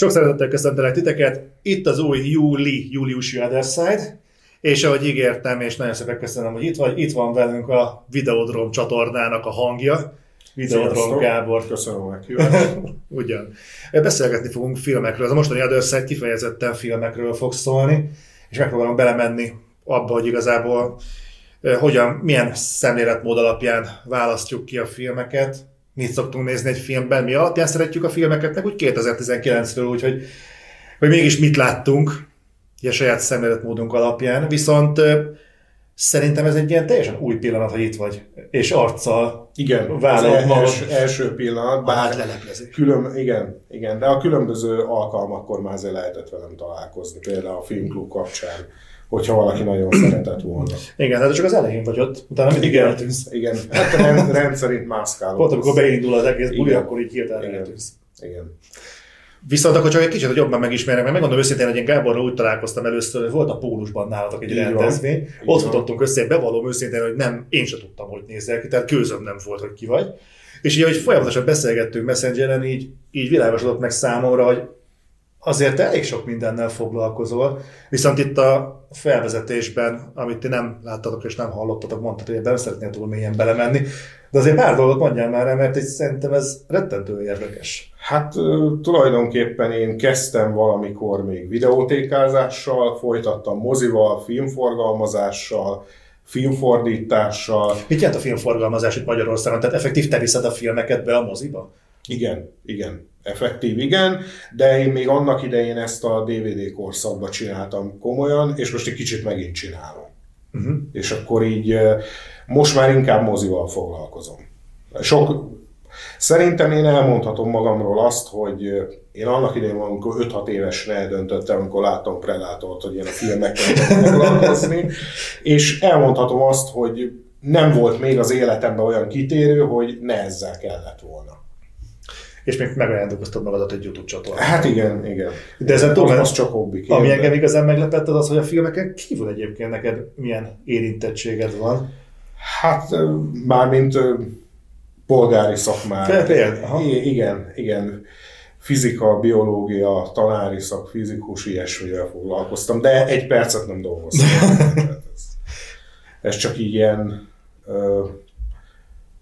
Sok szeretettel köszöntelek titeket. Itt az új júli, júliusi Other Side. És ahogy ígértem, és nagyon szépen köszönöm, hogy itt vagy, itt van velünk a Videodrom csatornának a hangja. Videodrom. Gábor. Köszönöm meghívást. Ugyan. Beszélgetni fogunk filmekről. Az a mostani Other Side kifejezetten filmekről fog szólni, és megpróbálunk belemenni abba, hogy igazából eh, hogyan, milyen szemléletmód alapján választjuk ki a filmeket, mit szoktunk nézni egy filmben, mi alapján szeretjük a filmeket, meg úgy 2019-ről, úgyhogy hogy mégis mit láttunk, a saját szemléletmódunk alapján. Viszont szerintem ez egy ilyen teljesen új pillanat, hogy itt vagy, és arccal Igen, az magam. első, első pillanat, bár bár leleplezik. külön, igen, igen, de a különböző alkalmakkor már azért lehetett velem találkozni, például a filmklub kapcsán, hogyha valaki nagyon szeretett volna. Igen, de csak az elején vagy ott, utána mindig Igen, eltűnsz. igen. Hát rend, rendszerint mászkálok. Pont amikor beindul az egész buli, akkor így hirtelen Igen. eltűnsz. Igen. Viszont akkor csak egy kicsit hogy jobban megismernek, mert megmondom őszintén, hogy én Gáborral úgy találkoztam először, hogy volt a Pólusban nálatok egy Így van. rendezvény, Így ott van. futottunk össze, bevallom őszintén, hogy nem, én sem tudtam, hogy nézel ki, tehát kőzöm nem volt, hogy ki vagy. És így, hogy folyamatosan beszélgettünk Messengeren, így, így világosodott meg számomra, hogy azért elég sok mindennel foglalkozol, viszont itt a felvezetésben, amit ti nem láttatok és nem hallottatok, mondtad, hogy nem szeretnél túl mélyen belemenni, de azért pár dolgot mondjál már mert így szerintem ez rettentő érdekes. Hát tulajdonképpen én kezdtem valamikor még videótékázással, folytattam mozival, filmforgalmazással, filmfordítással. Mit jelent a filmforgalmazás itt Magyarországon? Tehát effektív te viszed a filmeket be a moziba? Igen, igen, effektív, igen, de én még annak idején ezt a DVD korszakban csináltam komolyan, és most egy kicsit megint csinálom. Uh-huh. És akkor így most már inkább mozival foglalkozom. Sok, szerintem én elmondhatom magamról azt, hogy én annak idején, amikor 5-6 évesen eldöntöttem, amikor láttam Predátort, hogy én a filmekkel foglalkozni, és elmondhatom azt, hogy nem volt még az életemben olyan kitérő, hogy ne ezzel kellett volna. És még megajándékoztad magadat egy YouTube csatornán. Hát igen, igen. De ezen túl, az, csak hobbi. ami engem igazán meglepett, az az, hogy a filmeken kívül egyébként neked milyen érintettséged van. Hát mármint polgári szakmár. Például, igen, igen. Fizika, biológia, tanári szak, fizikus, ilyesmivel foglalkoztam, de egy percet nem dolgoztam. Ez, ez csak így ilyen,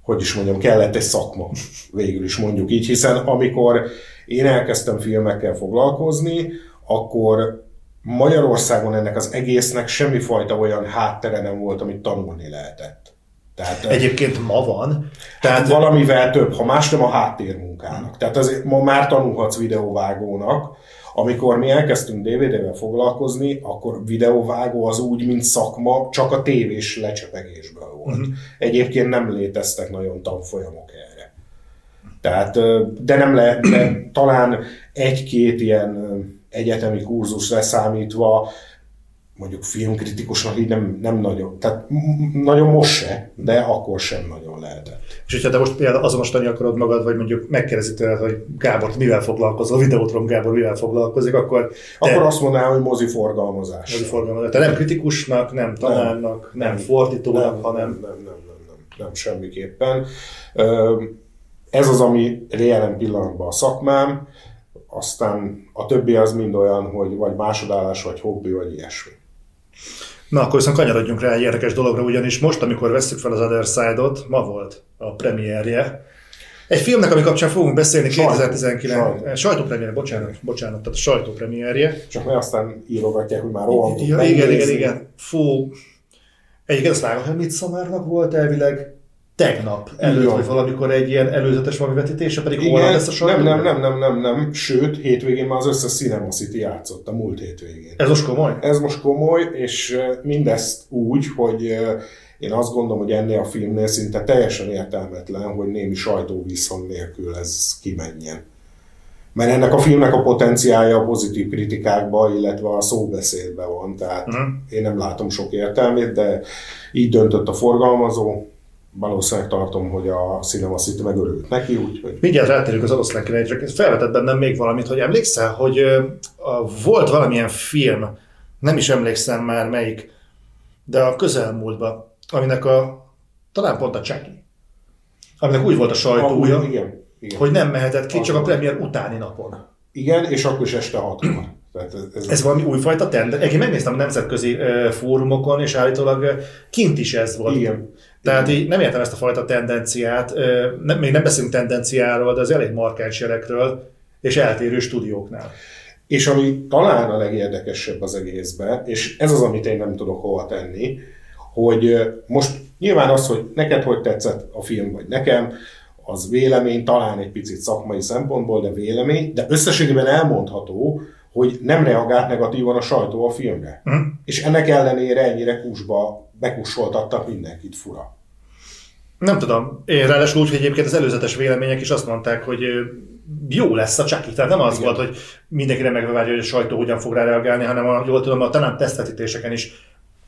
hogy is mondjam, kellett egy szakma, végül is mondjuk így, hiszen amikor én elkezdtem filmekkel foglalkozni, akkor Magyarországon ennek az egésznek semmifajta olyan háttere nem volt, amit tanulni lehetett. Tehát Egyébként ma van. tehát Tehát valamivel több, ha más nem a háttérmunkának. Tehát azért ma már tanulhatsz videóvágónak. Amikor mi elkezdtünk DVD-vel foglalkozni, akkor videóvágó az úgy, mint szakma, csak a tévés lecsepegésből volt. Mhm. Egyébként nem léteztek nagyon tanfolyamok erre. Tehát, de nem lehet, de talán egy-két ilyen egyetemi kurzus leszámítva, mondjuk filmkritikusnak így nem, nem nagyon, tehát nagyon most se, de akkor sem nagyon lehetett. és hogyha te most például azonosítani akarod magad, vagy mondjuk megkérdezi tőled, hogy Gábor, mivel foglalkozol, videótron Gábor mivel foglalkozik, akkor te Akkor azt mondanám, hogy moziforgalmazás. moziforgalmazol. te nem kritikusnak, nem tanárnak, nem, nem fordítónak, hanem nem, nem, nem, nem, nem, nem, semmiképpen. Ez az, ami jelen pillanatban a szakmám, aztán a többi az mind olyan, hogy vagy másodállás, vagy hobbi, vagy ilyesmi. Na, akkor viszont kanyarodjunk rá egy érdekes dologra, ugyanis most, amikor vesszük fel az Other Side-ot, ma volt a premierje. Egy filmnek, ami kapcsán fogunk beszélni Sajtó. 2019. Sajtó. Sajtópremier, bocsánat, bocsánat, tehát a sajtópremierje. Csak ne aztán írogatják, hogy már rohantunk. Ja, igen, igen, megnézni. igen. Fú. Egyébként azt vágom, hogy Midsommarnak volt elvileg tegnap előtt, vagy valamikor egy ilyen előzetes valami vetítése, pedig holnap Igen, lesz a sajtó. nem, nem, nem, nem, nem, nem, sőt, hétvégén már az összes Cinema City játszott, a múlt hétvégén. Ez most komoly? Ez most komoly, és mindezt úgy, hogy én azt gondolom, hogy ennél a filmnél szinte teljesen értelmetlen, hogy némi sajtóvízhang nélkül ez kimenjen. Mert ennek a filmnek a potenciálja a pozitív kritikákban, illetve a szóbeszédben van, tehát uh-huh. én nem látom sok értelmét, de így döntött a forgalmazó, valószínűleg tartom, hogy a Cinema City megörült neki, úgyhogy Mindjárt rátérünk az oroszlán királyra, csak felvetett bennem még valamit, hogy emlékszel, hogy volt valamilyen film, nem is emlékszem már melyik, de a közelmúltban, aminek a, talán pont a Chucky, aminek úgy volt a sajtója, Ah, igen, igen. hogy nem mehetett ki, csak a premier utáni napon. Igen, és akkor is este hatkor. Tehát ez, ez, ez valami újfajta trend. Én megnéztem a nemzetközi uh, fórumokon, és állítólag uh, kint is ez volt. Igen. Tehát így nem értem ezt a fajta tendenciát, nem, még nem beszélünk tendenciáról, de az elég markáns jelekről, és eltérő stúdióknál. És ami talán a legérdekesebb az egészben, és ez az, amit én nem tudok hova tenni, hogy most nyilván az, hogy neked hogy tetszett a film, vagy nekem, az vélemény, talán egy picit szakmai szempontból, de vélemény, de összességében elmondható, hogy nem reagált negatívan a sajtó a filmre. Uh-huh. És ennek ellenére ennyire kusba bekussoltattak mindenkit fura. Nem tudom. Én ráadásul úgy, hogy egyébként az előzetes vélemények is azt mondták, hogy jó lesz a Chucky. Tehát nem az Igen. volt, hogy mindenki remegve várja, hogy a sajtó hogyan fog rá reagálni, hanem a, jól tudom, a talán tesztvetítéseken is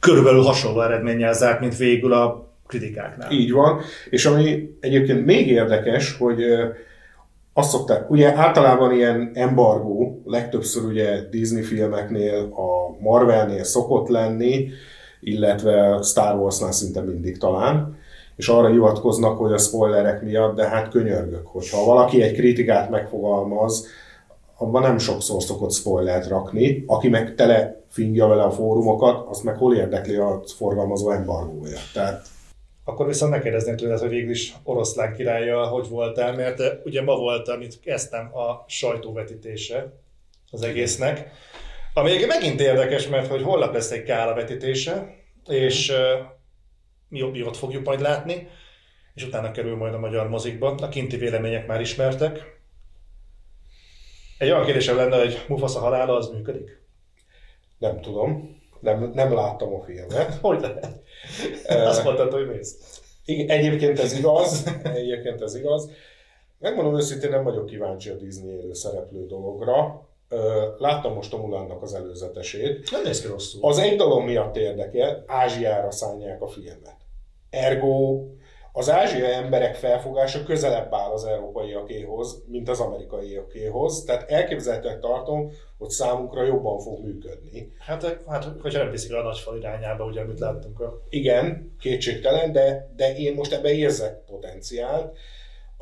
körülbelül hasonló eredménnyel zárt, mint végül a kritikáknál. Így van, és ami egyébként még érdekes, hogy azt szokták, ugye általában ilyen embargó, legtöbbször ugye Disney filmeknél, a Marvelnél szokott lenni, illetve Star Warsnál szinte mindig talán, és arra hivatkoznak, hogy a spoilerek miatt, de hát könyörgök, hogyha valaki egy kritikát megfogalmaz, abban nem sokszor szokott spoilert rakni, aki meg tele fingja vele a fórumokat, azt meg hol érdekli a forgalmazó embargója. Tehát akkor viszont megkérdezném tőled, hogy végül is oroszlán királya hogy voltál, mert ugye ma volt, amit kezdtem a sajtóvetítése az egésznek, ami megint érdekes, mert hogy holnap lesz egy kála vetítése, és mi, mi ott fogjuk majd látni, és utána kerül majd a magyar mozikba. A kinti vélemények már ismertek. Egy olyan kérdésem lenne, hogy Mufasa halála az működik? Nem tudom. Nem, nem láttam a filmet. hogy lehet? Azt mondtad, hogy mész. Igen, egyébként ez igaz. Egyébként ez igaz. Megmondom őszintén, nem vagyok kíváncsi a Disney élő szereplő dologra. Láttam most a Mulánnak az előzetesét. Nem néz ki rosszul. Az egy dolog miatt érdekel, Ázsiára szállják a filmet. Ergo az ázsiai emberek felfogása közelebb áll az európaiakéhoz, mint az amerikaiakéhoz, tehát elképzelhetően tartom, hogy számunkra jobban fog működni. Hát, hát hogyha nem viszik a nagyfal irányába, ugye, amit láttunk. Igen, kétségtelen, de, de én most ebbe érzek potenciált.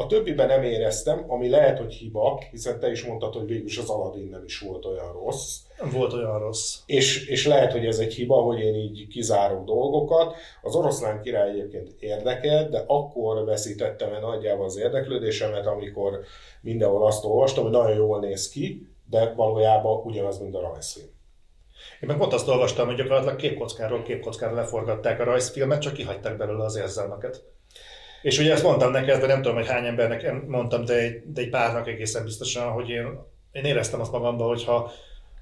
A többiben nem éreztem, ami lehet, hogy hiba, hiszen te is mondtad, hogy végülis az Aladdin nem is volt olyan rossz. Nem volt olyan rossz. És, és lehet, hogy ez egy hiba, hogy én így kizárok dolgokat. Az oroszlán király egyébként érdekel, de akkor veszítettem el nagyjából az érdeklődésemet, amikor mindenhol azt olvastam, hogy nagyon jól néz ki, de valójában ugyanaz, mint a rajzfilm. Én meg pont azt olvastam, hogy gyakorlatilag képkockáról képkockára leforgatták a rajzfilmet, csak kihagyták belőle az érzelmeket. És ugye ezt mondtam neked, vagy nem tudom, hogy hány embernek mondtam, de egy, de egy párnak egészen biztosan, hogy én, én éreztem azt magamban, hogyha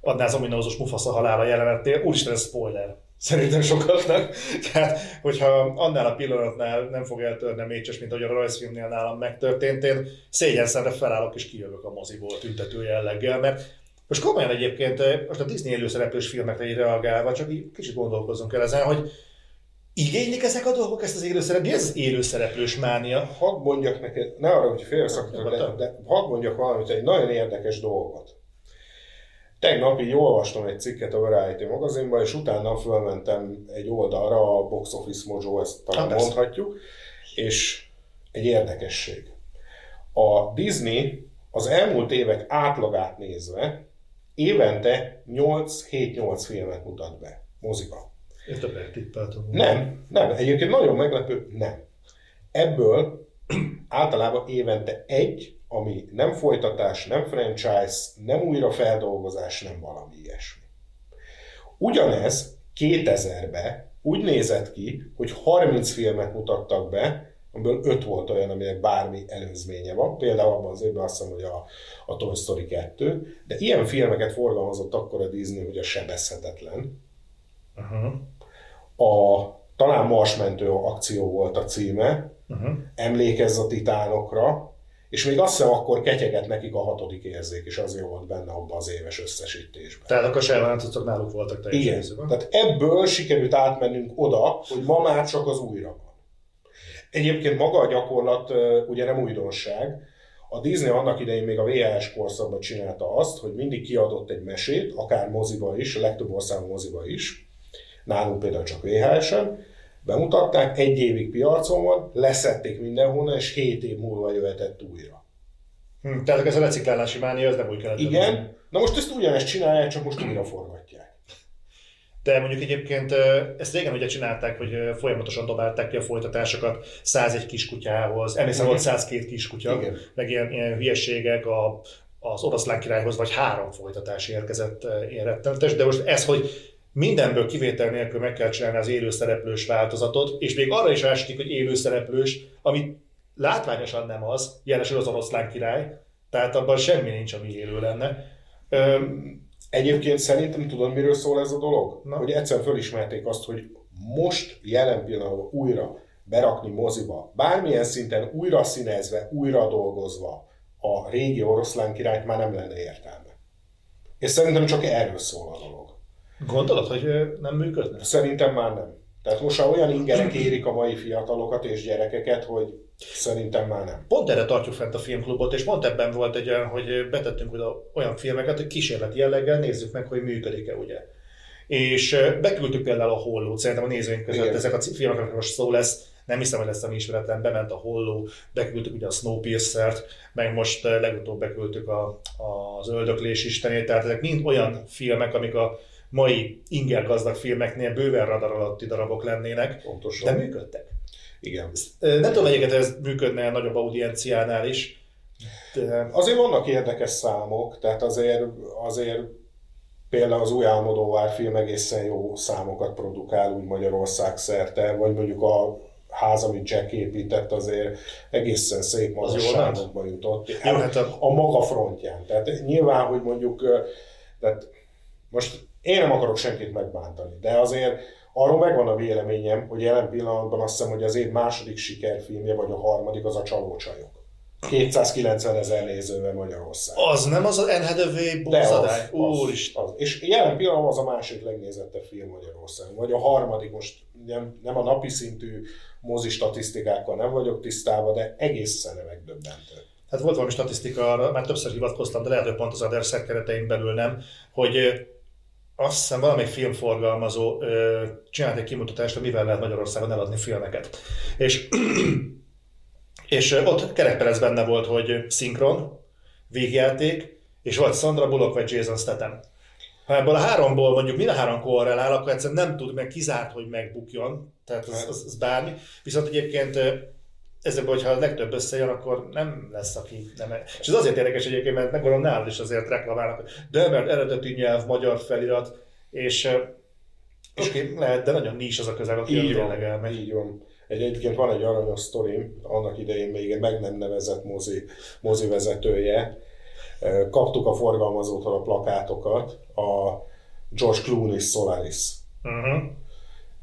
adná az ominózus Mufasa halála jelenetnél, úristen, ez spoiler. Szerintem sokaknak. Tehát, hogyha annál a pillanatnál nem fog eltörni a mécses, mint ahogy a rajzfilmnél nálam megtörtént, én szégyen felállok és kijövök a moziból tüntető jelleggel, mert most komolyan egyébként, most a Disney élőszereplős filmekre így reagálva, csak így kicsit gondolkozzunk el ezen, hogy Igénylik ezek a dolgok ezt az élőszereplős? Mi ez az élőszereplős mánia? Hadd mondjak neked, ne arra, hogy félreszakítok, de, de hadd mondjak valamit, egy nagyon érdekes dolgot. Tegnap így olvastam egy cikket a Variety magazinban, és utána fölmentem egy oldalra, a Box Office Mojo, ezt talán hát mondhatjuk, és egy érdekesség. A Disney az elmúlt évek átlagát nézve évente 8-7-8 filmet mutat be moziba. Én többet tippeltem. Nem, nem. Egyébként nagyon meglepő, nem. Ebből általában évente egy, ami nem folytatás, nem franchise, nem újrafeldolgozás, nem valami ilyesmi. Ugyanez 2000-ben úgy nézett ki, hogy 30 filmet mutattak be, amiből 5 volt olyan, aminek bármi előzménye van. Például abban az évben azt hiszem, hogy a, a Toy Story 2. De ilyen filmeket forgalmazott akkor a Disney, hogy a sebezhetetlen. Uh-huh a talán Marsmentő akció volt a címe, uh-huh. emlékezz a titánokra, és még azt hiszem akkor ketyeget nekik a hatodik érzék, és azért volt benne abban az éves összesítésben. Tehát akkor sejvállancok náluk voltak teljesen Igen, részében. tehát ebből sikerült átmennünk oda, hogy ma már csak az újra van. Egyébként maga a gyakorlat ugye nem újdonság. A Disney annak idején még a VHS korszakban csinálta azt, hogy mindig kiadott egy mesét, akár moziba is, a legtöbb országban moziba is, nálunk például csak VHS-en, bemutatták, egy évig piacon van, leszették mindenhonnan, és 7 év múlva jöhetett újra. Hm, tehát ez a reciklálási mánia, ez nem úgy kellett. Igen, na most ezt ugyanezt csinálják, csak most újra forgatják. De mondjuk egyébként ezt régen ugye csinálták, hogy folyamatosan dobálták ki a folytatásokat 101 kiskutyához, emlékszem volt 102 kiskutya, Igen. meg ilyen, ilyen hülyeségek a, az oroszlán királyhoz, vagy három folytatás érkezett ilyen rettenetes, de most ez, hogy mindenből kivétel nélkül meg kell csinálni az élőszereplős változatot, és még arra is ásítik, hogy élőszereplős, ami látványosan nem az, jelesül az oroszlán király, tehát abban semmi nincs, ami élő lenne. Öm, Egyébként szerintem tudod, miről szól ez a dolog? Na. Hogy egyszer fölismerték azt, hogy most jelen pillanatban újra berakni moziba, bármilyen szinten újra színezve, újra dolgozva a régi oroszlán királyt már nem lenne értelme. És szerintem csak erről szól a dolog. Gondolod, hogy nem működne? Szerintem már nem. Tehát most már olyan ingerek érik a mai fiatalokat és gyerekeket, hogy szerintem már nem. Pont erre tartjuk fent a filmklubot, és pont ebben volt egy olyan, hogy betettünk oda olyan filmeket, hogy kísérleti jelleggel nézzük meg, hogy működik-e, ugye. És beküldtük például a hollót, szerintem a nézőink között Igen. ezek a filmek, amikor most szó lesz, nem hiszem, hogy lesz a ismeretlen, bement a holló, beküldtük ugye a Snowpiercer-t, meg most legutóbb beküldtük a, az öldöklés istenét, tehát ezek mind olyan filmek, amik a mai inger gazdag filmeknél bőven radar alatti darabok lennének, Pontosan. de működtek. Igen. Nem tudom, melyiket ez működne a nagyobb audienciánál is. De... Azért vannak érdekes számok, tehát azért, azért például az új Álmodóvár film egészen jó számokat produkál úgy Magyarország szerte, vagy mondjuk a ház, amit Jack épített, azért egészen szép magasságokba jutott. Jó, hát a... a maga frontján. Tehát nyilván, hogy mondjuk, tehát most én nem akarok senkit megbántani, de azért arról megvan a véleményem, hogy jelen pillanatban azt hiszem, hogy az év második sikerfilmje, vagy a harmadik, az a Csalócsajok. 290 ezer nézővel Magyarország. Az nem az a Enhedevő búzadály? Úristen. Az. És jelen pillanatban az a második legnézettebb film Magyarországon. Vagy a harmadik, most nem, nem a napi szintű mozi statisztikákkal nem vagyok tisztában, de egészen megdöbbentő. Hát volt valami statisztika arra, már többször hivatkoztam, de lehet, hogy pont az Aderszer keretein belül nem, hogy azt hiszem valamelyik filmforgalmazó ö, csinált egy kimutatást, hogy mivel lehet Magyarországon eladni filmeket. És, és ott kerekperec benne volt, hogy szinkron, végjáték, és volt Sandra Bullock vagy Jason Statham. Ha ebből a háromból mondjuk mind a három korrelál, akkor egyszerűen nem tud meg kizárt, hogy megbukjon, tehát az, az, az bármi. Viszont egyébként ezekből, hogyha a legtöbb összejön, akkor nem lesz, aki nem... És ez azért érdekes egyébként, mert megmondom, nálad is azért reklamálnak, de mert eredeti nyelv, magyar felirat, és és okay, lehet, de nagyon nincs az a közel, aki így tényleg elmegy. Így van. Egy, egyébként van egy aranyos sztorim, annak idején még meg nem nevezett mozi, mozi vezetője. Kaptuk a forgalmazótól a plakátokat, a George Clooney Solaris. Uh-huh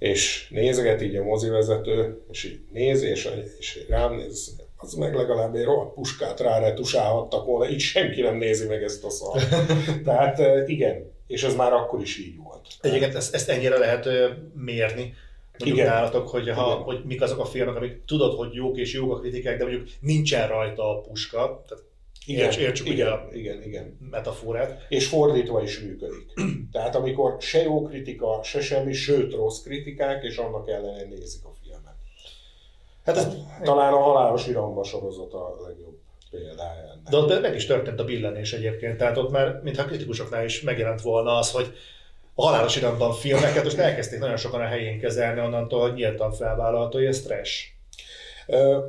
és nézeget így a mozivezető, és így néz, és, és rám néz, az meg legalább egy rohadt puskát retusálhattak volna, így senki nem nézi meg ezt a szart. Tehát igen, és ez már akkor is így volt. Egyébként ezt, ezt ennyire lehet mérni, mondjuk igen. nálatok, hogy, ha, igen. hogy mik azok a filmek, amik tudod, hogy jók és jók a kritikák, de mondjuk nincsen rajta a puska, tehát igen, Érts, értsük igen, ugye a igen, igen. metaforát. És fordítva is működik. Tehát amikor se jó kritika, se semmi, sőt rossz kritikák, és annak ellenére nézik a filmet. Hát ez, talán a halálos iramba sorozat a legjobb példája ennek. De ott meg is történt a billenés egyébként, tehát ott már, mintha kritikusoknál is megjelent volna az, hogy a halálos iramban filmeket, most elkezdték nagyon sokan a helyén kezelni, onnantól hogy nyíltan felvállalható, hogy ez trash.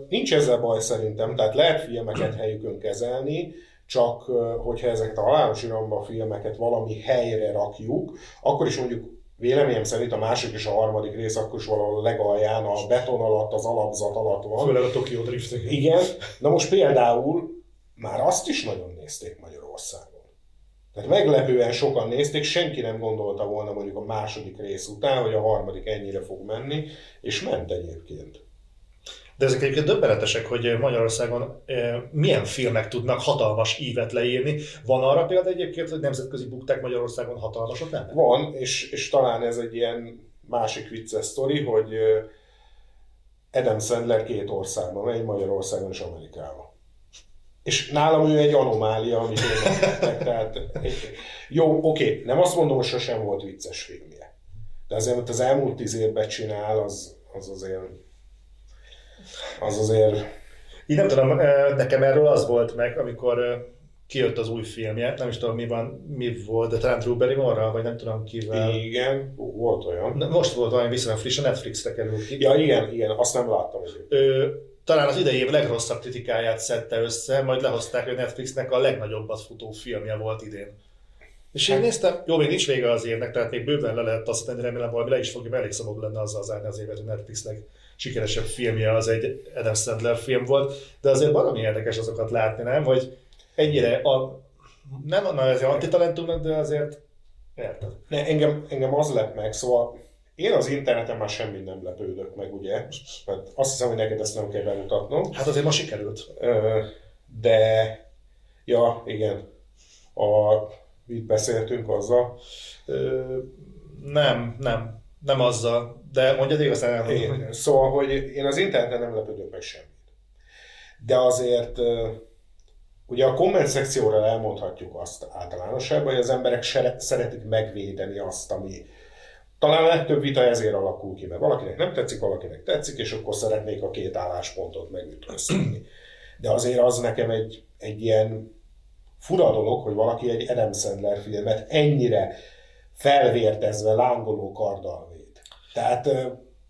Nincs ezzel baj szerintem, tehát lehet filmeket helyükön kezelni, csak hogyha ezeket a halálos iramba filmeket valami helyre rakjuk, akkor is mondjuk véleményem szerint a másik és a harmadik rész akkor is valahol a legalján, a beton alatt, az alapzat alatt van. Főleg a Tokyo Drift. Igen. Na most például már azt is nagyon nézték Magyarországon. Tehát meglepően sokan nézték, senki nem gondolta volna mondjuk a második rész után, hogy a harmadik ennyire fog menni, és ment egyébként. De ezek egyébként döbbenetesek, hogy Magyarországon eh, milyen filmek tudnak hatalmas ívet leírni. Van arra példa egyébként, hogy nemzetközi bukták Magyarországon hatalmasok nem? Van, és, és talán ez egy ilyen másik vicces sztori, hogy eh, Adam Sandler két országban megy, Magyarországon és Amerikában. És nálam ő egy anomália, amit én tehát jó, oké, nem azt mondom, hogy sosem volt vicces filmje. De azért, amit az elmúlt tíz évben csinál, az, az azért az azért... Így nem tudom, nekem erről az volt meg, amikor kijött az új filmje, nem is tudom mi van, mi volt, de talán Drew Barrymore vagy nem tudom kivel. Igen, volt olyan. Most volt valami viszonylag friss, a Netflixre került ki. Ja, igen, igen, azt nem láttam. Ő, talán az idei év legrosszabb kritikáját szedte össze, majd lehozták, hogy Netflixnek a legnagyobbat futó filmje volt idén. És én néztem, jó, még nincs vége az évnek, tehát még bőven le lehet azt tenni, remélem valami le is fogja, elég szabad lenne azzal zárni az évet, hogy Netflixnek sikeresebb filmje az egy Adam Sandler film volt, de azért valami érdekes azokat látni, nem? Vagy ennyire a, nem a ez antitalentumnak, de azért érted. Ne, engem, engem az lep meg, szóval én az interneten már semmit nem lepődök meg, ugye? Mert azt hiszem, hogy neked ezt nem kell bemutatnom. Hát azért ma sikerült. De, ja, igen. A, mit beszéltünk azzal? Ö, nem, nem. Nem azzal. De mondjad igazán. Én, szóval, hogy én az interneten nem lepődök meg semmit. De azért Ugye a komment szekcióra elmondhatjuk azt általánosságban, hogy az emberek szeretik megvédeni azt, ami talán a legtöbb vita ezért alakul ki, mert valakinek nem tetszik, valakinek tetszik, és akkor szeretnék a két álláspontot megütköztetni. De azért az nekem egy, egy ilyen fura dolog, hogy valaki egy Adam Sandler filmet ennyire felvértezve, lángoló karddal. Tehát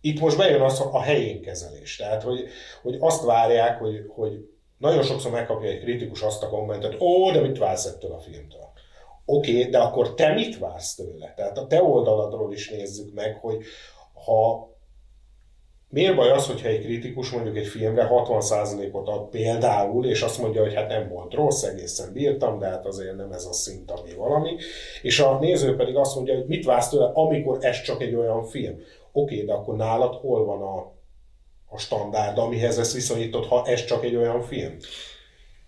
itt most bejön az a helyén kezelés. Tehát, hogy, hogy azt várják, hogy, hogy nagyon sokszor megkapja egy kritikus azt a kommentet, ó, de mit vársz ettől a filmtől? Oké, okay, de akkor te mit vársz tőle? Tehát a te oldaladról is nézzük meg, hogy ha miért baj az, hogyha egy kritikus mondjuk egy filmre 60%-ot ad például, és azt mondja, hogy hát nem volt rossz, egészen bírtam, de hát azért nem ez a szint, ami valami, és a néző pedig azt mondja, hogy mit vársz tőle, amikor ez csak egy olyan film. Oké, de akkor nálad hol van a a standárd, amihez ezt viszonyított, ha ez csak egy olyan film?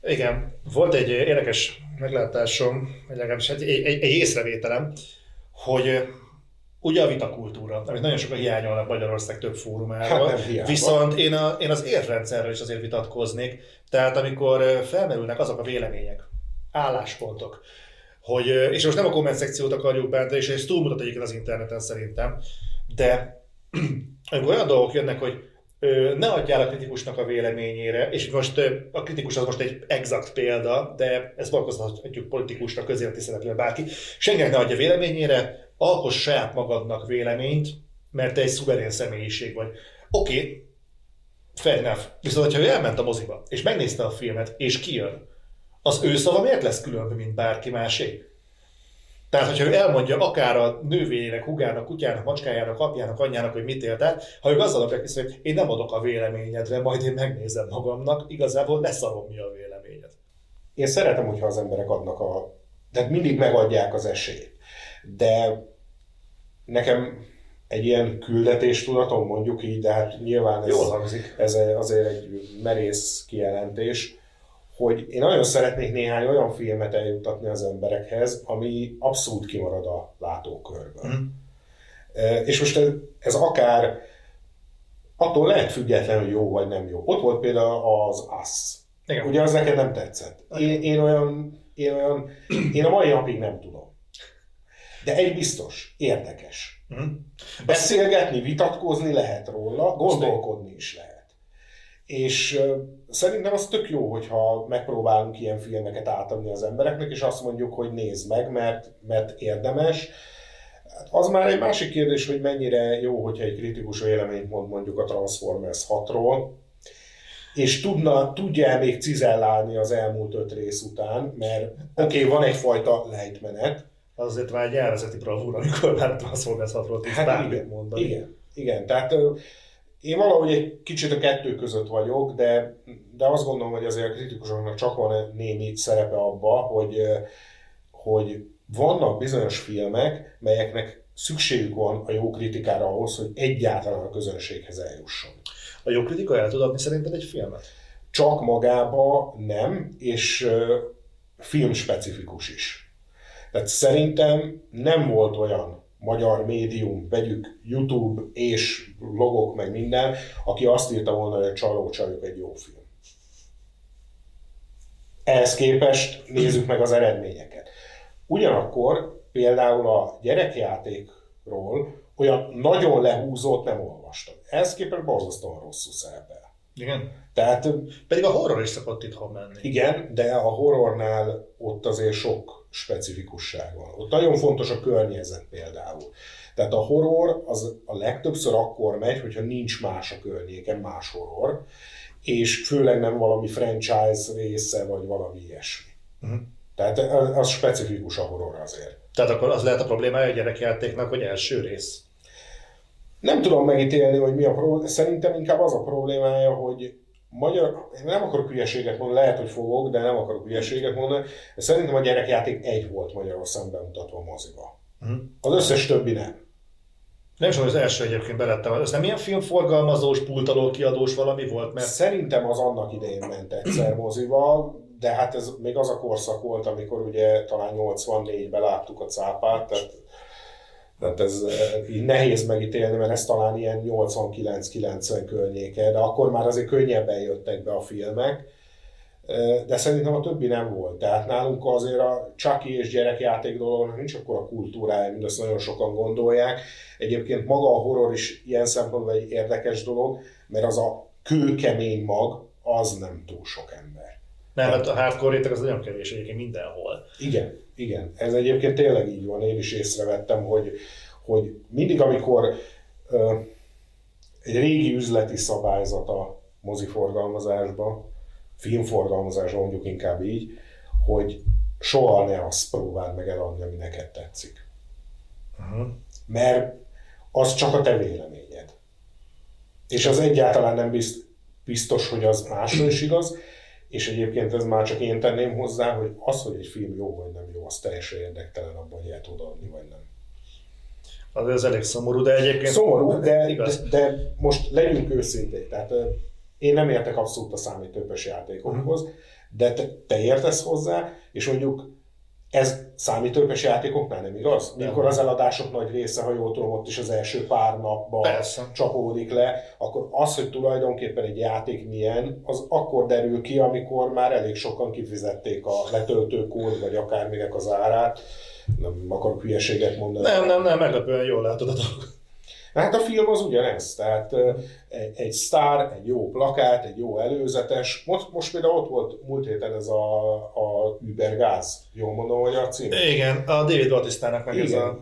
Igen, volt egy érdekes meglátásom, vagy legalábbis egy, egy, egy észrevételem, hogy ugye a vitakultúra, amit nagyon sokan hiányolnak Magyarország több fórumáról, hát viszont én, a, én az érrendszerről is azért vitatkoznék, tehát amikor felmerülnek azok a vélemények, álláspontok, hogy, és most nem a komment szekciót akarjuk bent, és ez túlmutat egyébként az interneten szerintem, de amikor olyan dolgok jönnek, hogy ne adjál a kritikusnak a véleményére, és most a kritikus az most egy exakt példa, de ez vonatkozhatjuk politikusnak, közéleti szereplő, bárki. Senkinek ne adja véleményére, alkoss saját magadnak véleményt, mert te egy szuverén személyiség vagy. Oké, okay, fair enough. Viszont, ha ő elment a moziba, és megnézte a filmet, és kijön, az ő szava miért lesz különb, mint bárki másé? Tehát, hogyha ő elmondja akár a nővényének, hugának, kutyának, macskájának, apjának, anyjának, hogy mit élt ha ő azzal akarják hogy én nem adok a véleményedre, majd én megnézem magamnak, igazából leszarom mi a véleményed. Én szeretem, hogyha az emberek adnak a... Tehát mindig megadják az esélyt. De nekem egy ilyen küldetéstudatom, mondjuk így, de hát nyilván ez, ez azért egy merész kijelentés, hogy én nagyon szeretnék néhány olyan filmet eljuttatni az emberekhez, ami abszolút kimarad a látókörből. Mm. És most ez, ez akár attól lehet független, hogy jó vagy nem jó. Ott volt például az Us. Igen. Ugye az neked nem tetszett. Én, én, olyan, én olyan, én a mai napig nem tudom. De egy biztos, érdekes. Mm. Beszélgetni, vitatkozni lehet róla, gondolkodni is lehet. És szerintem az tök jó, hogyha megpróbálunk ilyen filmeket átadni az embereknek, és azt mondjuk, hogy nézd meg, mert, mert érdemes. Hát az már egy másik kérdés, hogy mennyire jó, hogyha egy kritikus véleményt mond mondjuk a Transformers 6-ról, és tudna, tudja még cizellálni az elmúlt öt rész után, mert oké, okay, van egyfajta lejtmenet. Az azért már egy elvezeti bravúr, amikor már Transformers 6-ról tudsz hát igen, mondani. Igen, igen, tehát én valahogy egy kicsit a kettő között vagyok, de, de azt gondolom, hogy azért a kritikusoknak csak van némi szerepe abba, hogy, hogy vannak bizonyos filmek, melyeknek szükségük van a jó kritikára ahhoz, hogy egyáltalán a közönséghez eljusson. A jó kritika el tud adni szerinted egy filmet? Csak magába nem, és film specifikus is. Tehát szerintem nem volt olyan magyar médium, vegyük YouTube és logok meg minden, aki azt írta volna, hogy a Csaló Csajok egy jó film. Ehhez képest nézzük meg az eredményeket. Ugyanakkor például a gyerekjátékról olyan nagyon lehúzót nem olvastam. Ehhez képest borzasztóan rosszul szerepel. Igen. Tehát Pedig a horror is szokott itthon menni. igen, de a horrornál ott azért sok specifikusság van. Ott nagyon fontos a környezet például. Tehát a horror az a legtöbbször akkor megy, hogyha nincs más a környéken, más horror, és főleg nem valami franchise része, vagy valami ilyesmi. Uh-huh. Tehát az az specifikus a horror azért. Tehát akkor az lehet a problémája a gyerekjátéknak, hogy első rész. Nem tudom megítélni, hogy mi a probléma. Szerintem inkább az a problémája, hogy magyar, én nem akarok hülyeséget mondani, lehet, hogy fogok, de nem akarok hülyeséget mondani. De szerintem a gyerekjáték egy volt Magyarországon bemutatva a moziba. Uh-huh. Az összes többi nem. Nem is hogy az első egyébként belettem. Ez nem ilyen filmforgalmazós, pultaló kiadós valami volt, mert Szerintem az annak idején ment egyszer moziba, de hát ez még az a korszak volt, amikor ugye talán 84-ben láttuk a cápát, tehát, tehát ez eh, így nehéz megítélni, mert ez talán ilyen 89-90 környéke, de akkor már azért könnyebben jöttek be a filmek, Eh, de szerintem a többi nem volt. Tehát nálunk azért a Chucky és gyerekjáték dolognak nincs akkor a kultúrája, mint azt nagyon sokan gondolják. Egyébként maga a horror is ilyen szempontból egy érdekes dolog, mert az a kőkemény mag, az nem túl sok ember. nem, mert a hardcore réteg az nagyon kevés egyébként mindenhol. Igen, igen. Ez egyébként tényleg így van. Én is észrevettem, hogy, hogy mindig, amikor ö, egy régi üzleti szabályzat a moziforgalmazásban, filmforgalmazásban mondjuk inkább így, hogy soha ne azt próbáld meg eladni, ami neked tetszik. Uh-huh. Mert az csak a te véleményed. És az egyáltalán nem bizt- biztos, hogy az másra is igaz, és egyébként ez már csak én tenném hozzá, hogy az, hogy egy film jó vagy nem jó, az teljesen érdektelen abban, hogy el tud adni, vagy nem. Az, az elég szomorú, de egyébként... Szomorú, de, de, igaz. de most legyünk őszinték. Tehát én nem értek abszolút a számítógépes játékokhoz, de te, te értesz hozzá, és mondjuk ez számítógépes játékoknál nem igaz? Mikor az eladások nagy része, ha jól tudom, ott is az első pár napban Persze. csapódik le, akkor az, hogy tulajdonképpen egy játék milyen, az akkor derül ki, amikor már elég sokan kifizették a letöltőkód, vagy akárminek az árát. Nem akarok hülyeséget mondani. Nem, nem, nem, meglepően jól látod a dolgot. Hát a film az ugyanez, tehát egy, egy sztár, egy jó plakát, egy jó előzetes. Most, most például ott volt múlt héten ez a, a Übergáz, jól mondom, hogy a cím. Igen, a David Batistának meg ez a...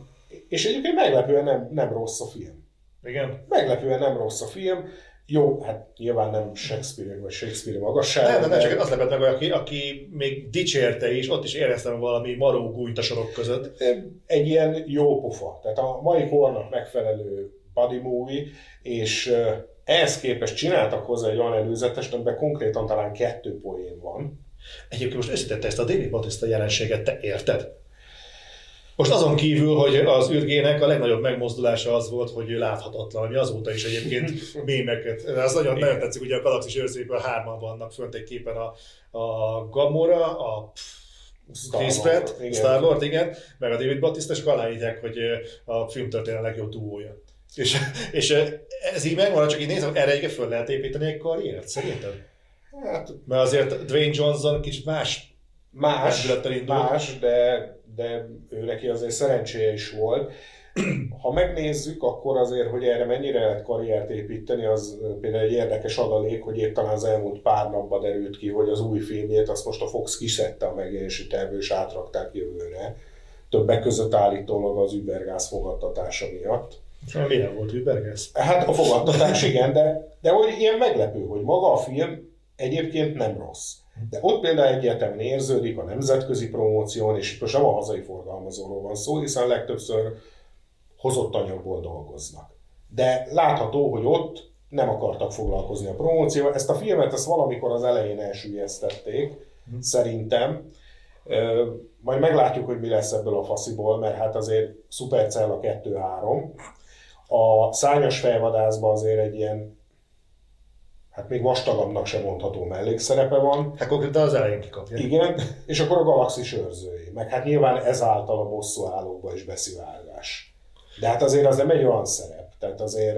És egyébként meglepően nem, nem rossz a film. Igen. Meglepően nem rossz a film. Jó, hát nyilván nem Shakespeare vagy Shakespeare magasság. Nem, nem, nem, csak az lepett meg, aki, aki még dicsérte is, ott is éreztem valami maró gúnyt a sorok között. egy ilyen jó pofa. Tehát a mai kornak megfelelő body movie, és ehhez képest csináltak hozzá egy olyan előzetes, amiben konkrétan talán kettő poén van. Egyébként most összetette ezt a David Batista jelenséget, te érted? Most azon kívül, hogy az űrgének a legnagyobb megmozdulása az volt, hogy ő láthatatlan, ami azóta is egyébként mémeket. De az nagyon, nagyon tetszik, ugye a Galaxis őrzőjében hárman vannak fönt egy képen a, a Gamora, a Chris Pratt, igen. Star-Lord, igen, meg a David Batista, és akkor aláírják, hogy a filmtörténet legjobb duója. És, és ez így megvan, csak így nézem, erre egyébként föl lehet építeni egy karriert, szerintem. Hát Mert azért Dwayne Johnson kicsit más más, más de, de ő neki azért szerencséje is volt. Ha megnézzük, akkor azért, hogy erre mennyire lehet karriert építeni, az például egy érdekes adalék, hogy épp talán az elmúlt pár napban derült ki, hogy az új filmjét azt most a Fox kiszedte a megjelenési tervből, és átrakták jövőre. Többek között állítólag az Übergáz fogadtatása miatt. Milyen volt Übergász? Hát a fogadtatás igen, de, de hogy ilyen meglepő, hogy maga a film egyébként nem rossz. De ott például egyértelműen érződik a nemzetközi promóción, és itt most nem a hazai forgalmazóról van szó, hiszen legtöbbször hozott anyagból dolgoznak. De látható, hogy ott nem akartak foglalkozni a promócióval. Ezt a filmet ezt valamikor az elején elsüllyesztették, szerintem. Ö, Majd meglátjuk, hogy mi lesz ebből a fasziból, mert hát azért Supercell a 2-3. A szányos fejvadászban azért egy ilyen, hát még vastagabbnak sem mondható mellékszerepe van. Hát konkrétan az elején kikapja. Igen, és akkor a galaxis őrzői. Meg hát nyilván ezáltal a bosszú állókba is beszivárgás. De hát azért az nem egy olyan szerep. Tehát azért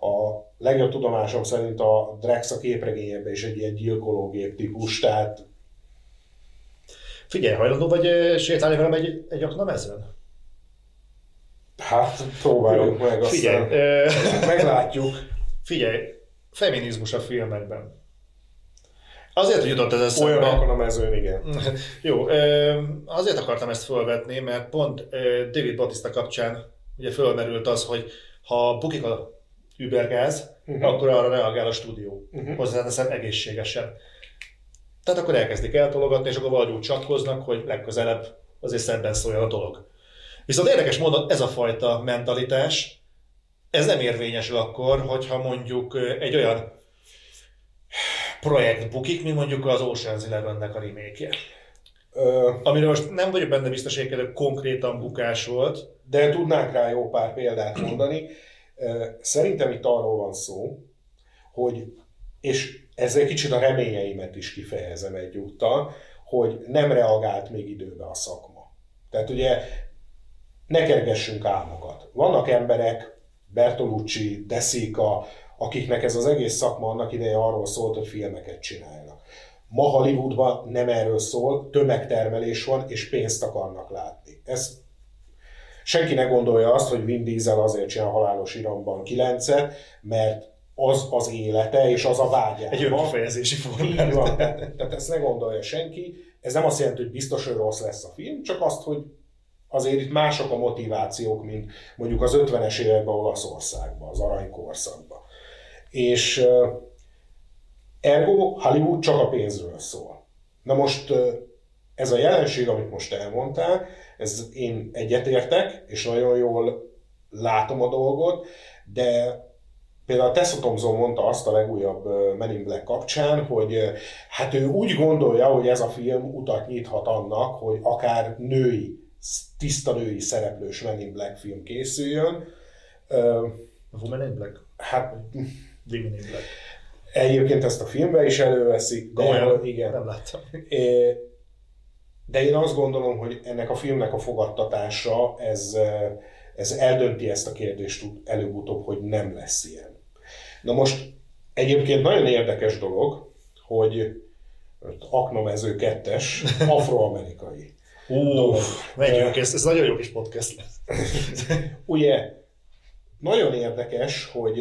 a legjobb tudomásom szerint a Drex a képregényében is egy ilyen gyilkológép típus, tehát Figyelj, hajlandó vagy ö, sétálni velem egy, egy aknamezen? Hát próbáljuk meg, aztán Figyelj, meglátjuk. figyelj, feminizmus a filmekben. Azért jutott ez eszembe. Olyanokon a mezőn, igen. Jó, azért akartam ezt felvetni, mert pont David Bautista kapcsán ugye fölmerült az, hogy ha bukik a übergáz, uh-huh. akkor arra reagál a stúdió. Uh-huh. Hozzáteszem egészségesen. Tehát akkor elkezdik eltologatni, és akkor valahogy úgy csatkoznak, hogy legközelebb azért szebben szóljon a dolog. Viszont érdekes módon ez a fajta mentalitás, ez nem érvényesül akkor, hogyha mondjuk egy olyan projekt bukik, mint mondjuk az Ocean's Eleven-nek a remake Ö... Amiről most nem vagyok benne biztos, hogy konkrétan bukás volt. De tudnánk rá jó pár példát mondani. Szerintem itt arról van szó, hogy, és ezzel kicsit a reményeimet is kifejezem egyúttal, hogy nem reagált még időbe a szakma. Tehát ugye ne kergessünk álmokat. Vannak emberek, Bertolucci, Desika, akiknek ez az egész szakma annak ideje arról szólt, hogy filmeket csinálnak. Ma Hollywoodban nem erről szól, tömegtermelés van, és pénzt akarnak látni. Ez senki ne gondolja azt, hogy Vin Diesel azért csinál halálos iramban kilencet, mert az az élete, és az a vágya. Egy önkifejezési forma. Így van. Tehát ezt ne gondolja senki. Ez nem azt jelenti, hogy biztos, hogy rossz lesz a film, csak azt, hogy azért itt mások a motivációk, mint mondjuk az 50-es években Olaszországban, az aranykorszakban. És ergo Hollywood csak a pénzről szól. Na most ez a jelenség, amit most elmondtál, ez én egyetértek, és nagyon jól látom a dolgot, de Például Tessa Thompson mondta azt a legújabb Men in Black kapcsán, hogy hát ő úgy gondolja, hogy ez a film utat nyithat annak, hogy akár női, tiszta női szereplős Men in Black film készüljön. Woman in Black? Hát... Women in Black. Egyébként ezt a filmbe is előveszik. De olyan, igen. Nem láttam. De én azt gondolom, hogy ennek a filmnek a fogadtatása, ez, ez eldönti ezt a kérdést előbb-utóbb, hogy nem lesz ilyen. Na most egyébként nagyon érdekes dolog, hogy Aknamező kettes afroamerikai. Uff, megyünk, ez, ez nagyon jó kis podcast lesz. Ugye, nagyon érdekes, hogy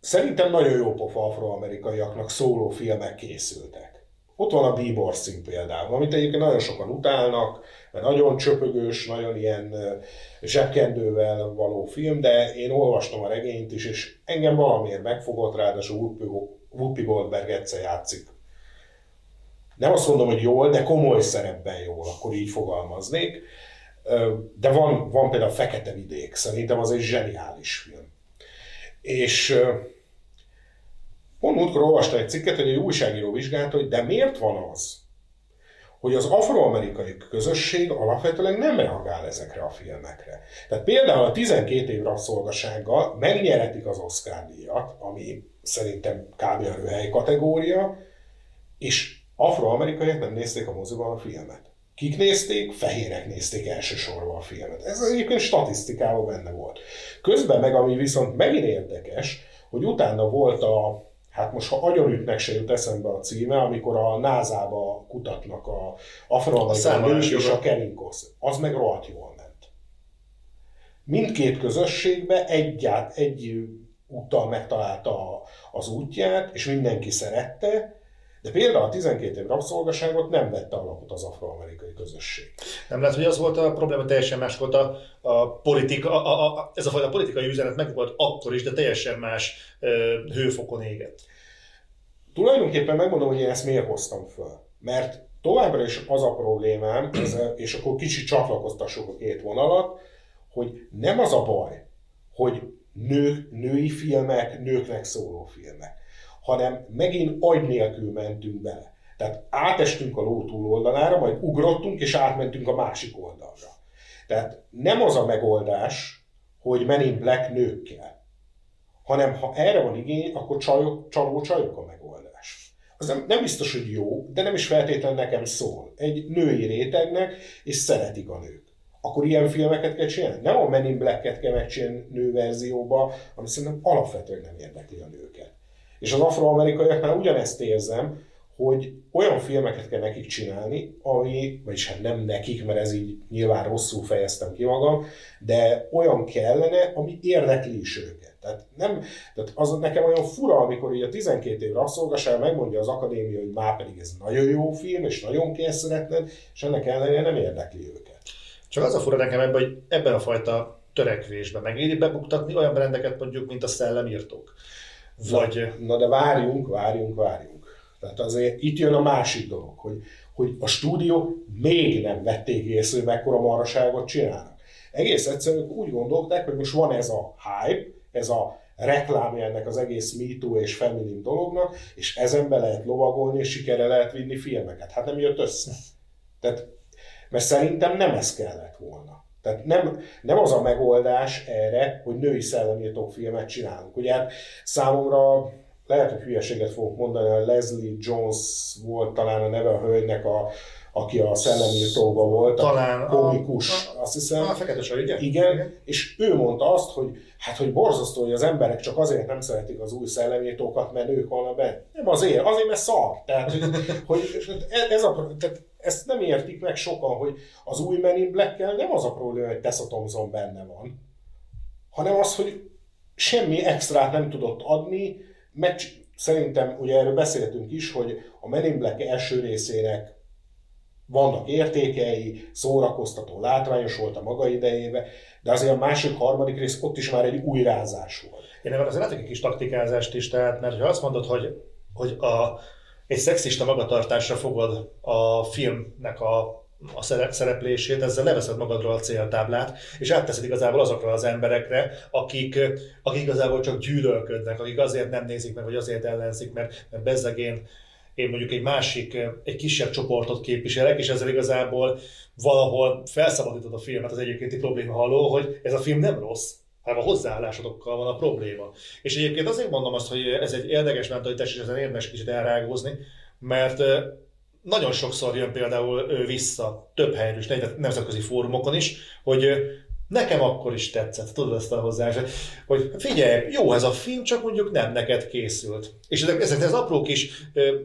szerintem nagyon jó pofa afroamerikaiaknak szóló filmek készültek. Ott van a Bíbor szín például, amit egyébként nagyon sokan utálnak, mert nagyon csöpögős, nagyon ilyen zsebkendővel való film, de én olvastam a regényt is, és engem valamiért megfogott, ráadásul Whoopi Goldberg egyszer játszik. Nem azt mondom, hogy jól, de komoly szerepben jól, akkor így fogalmaznék. De van, van például Fekete vidék, szerintem az egy zseniális film. És Pont múltkor olvastam egy cikket, hogy egy újságíró vizsgálta, hogy de miért van az, hogy az afroamerikai közösség alapvetően nem reagál ezekre a filmekre. Tehát például a 12 év rabszolgasággal megnyeretik az Oscar díjat, ami szerintem kb. a kategória, és afroamerikaiak nem nézték a moziban a filmet. Kik nézték? Fehérek nézték elsősorban a filmet. Ez egyébként statisztikában benne volt. Közben meg, ami viszont megint érdekes, hogy utána volt a Hát most, ha agyonütnek se jut eszembe a címe, amikor a názába kutatnak a afroamerikai és a Kerinkos, az meg rohadt jól ment. Mindkét közösségbe egyát, egy úttal megtalálta az útját, és mindenki szerette, de például a 12 év rabszolgaságot nem vette alapot az afroamerikai közösség. Nem lehet, hogy az volt a probléma, teljesen más volt a, a politika, a, a, a, ez a fajta politikai üzenet meg volt akkor is, de teljesen más ö, hőfokon égett. Tulajdonképpen megmondom, hogy én ezt miért hoztam föl. Mert továbbra is az a problémám, ez, és akkor kicsit csatlakoztassuk a két vonalat, hogy nem az a baj, hogy nők, női filmek, nőknek szóló filmek hanem megint agy nélkül mentünk bele. Tehát átestünk a ló túloldalára, majd ugrottunk, és átmentünk a másik oldalra. Tehát nem az a megoldás, hogy Men in Black nőkkel, hanem ha erre van igény, akkor csajok, csaló csajok a megoldás. Az nem, nem biztos, hogy jó, de nem is feltétlenül nekem szól. Egy női rétegnek, és szeretik a nők. Akkor ilyen filmeket kell csinálni. Nem a Men in Black-et kell megcsinálni nőverzióba, ami szerintem alapvetően nem érdekli a nőket. És az afroamerikaiaknál ugyanezt érzem, hogy olyan filmeket kell nekik csinálni, ami, vagyis hát nem nekik, mert ez így nyilván rosszul fejeztem ki magam, de olyan kellene, ami érdekli is őket. Tehát, nem, tehát az nekem olyan fura, amikor így a 12 év rabszolgaság megmondja az akadémia, hogy már pedig ez nagyon jó film, és nagyon szeretned, és ennek ellenére nem érdekli őket. Csak az a fura nekem ebben, hogy ebben a fajta törekvésben megéri bebuktatni olyan brendeket mondjuk, mint a szellemírtók. Vagy... Na, de várjunk, várjunk, várjunk. Tehát azért itt jön a másik dolog, hogy, hogy a stúdió még nem vették észre, hogy mekkora maraságot csinálnak. Egész egyszerűen úgy gondolták, hogy most van ez a hype, ez a reklámja ennek az egész MeToo és feminin dolognak, és ezen be lehet lovagolni, és sikere lehet vinni filmeket. Hát nem jött össze. Tehát, mert szerintem nem ez kellett volna. Tehát nem, nem az a megoldás erre, hogy női szellemírtók filmet csinálunk. Ugye hát számomra lehet, hogy hülyeséget fogok mondani, a Leslie Jones volt talán a neve a hölgynek a aki a szellemírtóban volt, Talán a komikus, a, azt hiszem. A fekete sor, igen. Igen, és ő mondta azt, hogy hát, hogy borzasztó, hogy az emberek csak azért nem szeretik az új szellemírtókat, mert ők vannak benne. Nem azért, azért, mert szar. Tehát, hogy, hogy ez a, tehát ezt nem értik meg sokan, hogy az új Men in black nem az a probléma, hogy Tessa Thompson benne van, hanem az, hogy semmi extrát nem tudott adni, mert szerintem, ugye erről beszéltünk is, hogy a Men in Black első részének vannak értékei, szórakoztató, látványos volt a maga idejébe, de azért a másik, harmadik rész ott is már egy újrázás volt. Én ebben azért látok egy kis taktikázást is, tehát, mert ha azt mondod, hogy, hogy a, egy szexista magatartásra fogod a filmnek a a szereplését, ezzel leveszed magadról a céltáblát, és átteszed igazából azokra az emberekre, akik, akik igazából csak gyűlölködnek, akik azért nem nézik meg, vagy azért ellenzik, mert, mert bezzegén én mondjuk egy másik, egy kisebb csoportot képviselek, és ezzel igazából valahol felszabadítod a filmet. Az egyébkénti probléma halló, hogy ez a film nem rossz, hanem a hozzáállásodokkal van a probléma. És egyébként azért mondom azt, hogy ez egy érdekes mentalitás, és ezen érdemes kicsit elrágózni, mert nagyon sokszor jön például vissza, több helyen is, nemzetközi fórumokon is, hogy nekem akkor is tetszett, tudod ezt a hozzáállást, hogy figyelj, jó ez a film, csak mondjuk nem neked készült. És ezek, ezek az apró kis,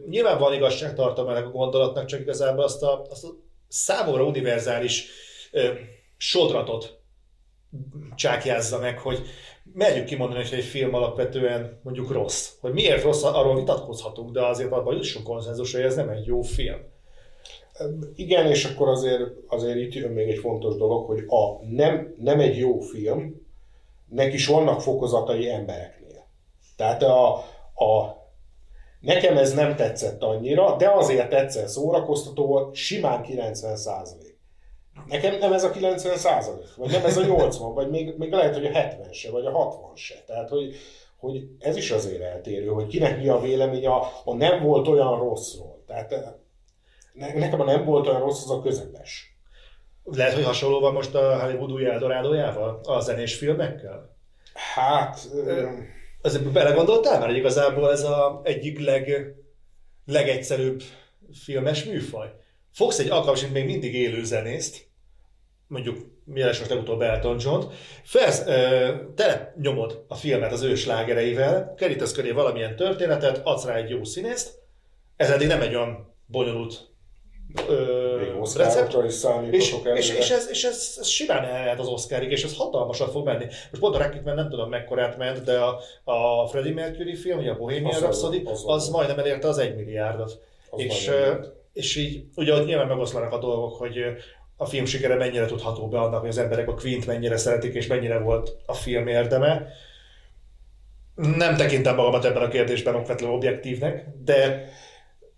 nyilván van igazságtartalma ennek a gondolatnak, csak igazából azt a, azt a számomra univerzális sodratot csákjázza meg, hogy merjük kimondani, hogy egy film alapvetően mondjuk rossz. Hogy miért rossz, arról vitatkozhatunk, de azért abban jussunk konszenzusra, hogy ez nem egy jó film. Igen, és akkor azért, azért itt jön még egy fontos dolog, hogy a nem, nem egy jó film, nek is vannak fokozatai embereknél. Tehát a, a nekem ez nem tetszett annyira, de azért tetszett szórakoztató volt, simán 90 százalék. Nekem nem ez a 90 százalék, vagy nem ez a 80, vagy még, még lehet, hogy a 70 se, vagy a 60 se. Tehát, hogy, hogy ez is azért eltérő, hogy kinek mi a véleménye, a, a nem volt olyan rosszról. Tehát nekem a nem volt olyan rossz, az a közepes. Lehet, hogy hasonló van most a Hollywood új Eldorádójával, a zenés filmekkel? Hát... Azért belegondoltál már, hogy igazából ez a egyik leg, legegyszerűbb filmes műfaj? Fogsz egy alkalmas, még mindig élő zenészt, mondjuk jeles most legutóbb Elton John, felsz, te nyomod a filmet az ő slágereivel, kerítesz köré valamilyen történetet, adsz rá egy jó színészt, ez eddig nem egy olyan bonyolult recept, is és, és, és, ez, és ez, ez simán elmehet az Oscarig, és ez hatalmasat fog menni. Most pont a Rocketman nem tudom mekkorát ment, de a, a Freddie Mercury film, ugye a Bohemian Rhapsody, az, az, az majdnem elérte az egy milliárdot. Az és, és így ugye ott nyilván megoszlanak a dolgok, hogy a film sikere mennyire tudható be annak, hogy az emberek a Quint mennyire szeretik, és mennyire volt a film érdeme. Nem tekintem magamat ebben a kérdésben okvetlenül objektívnek, de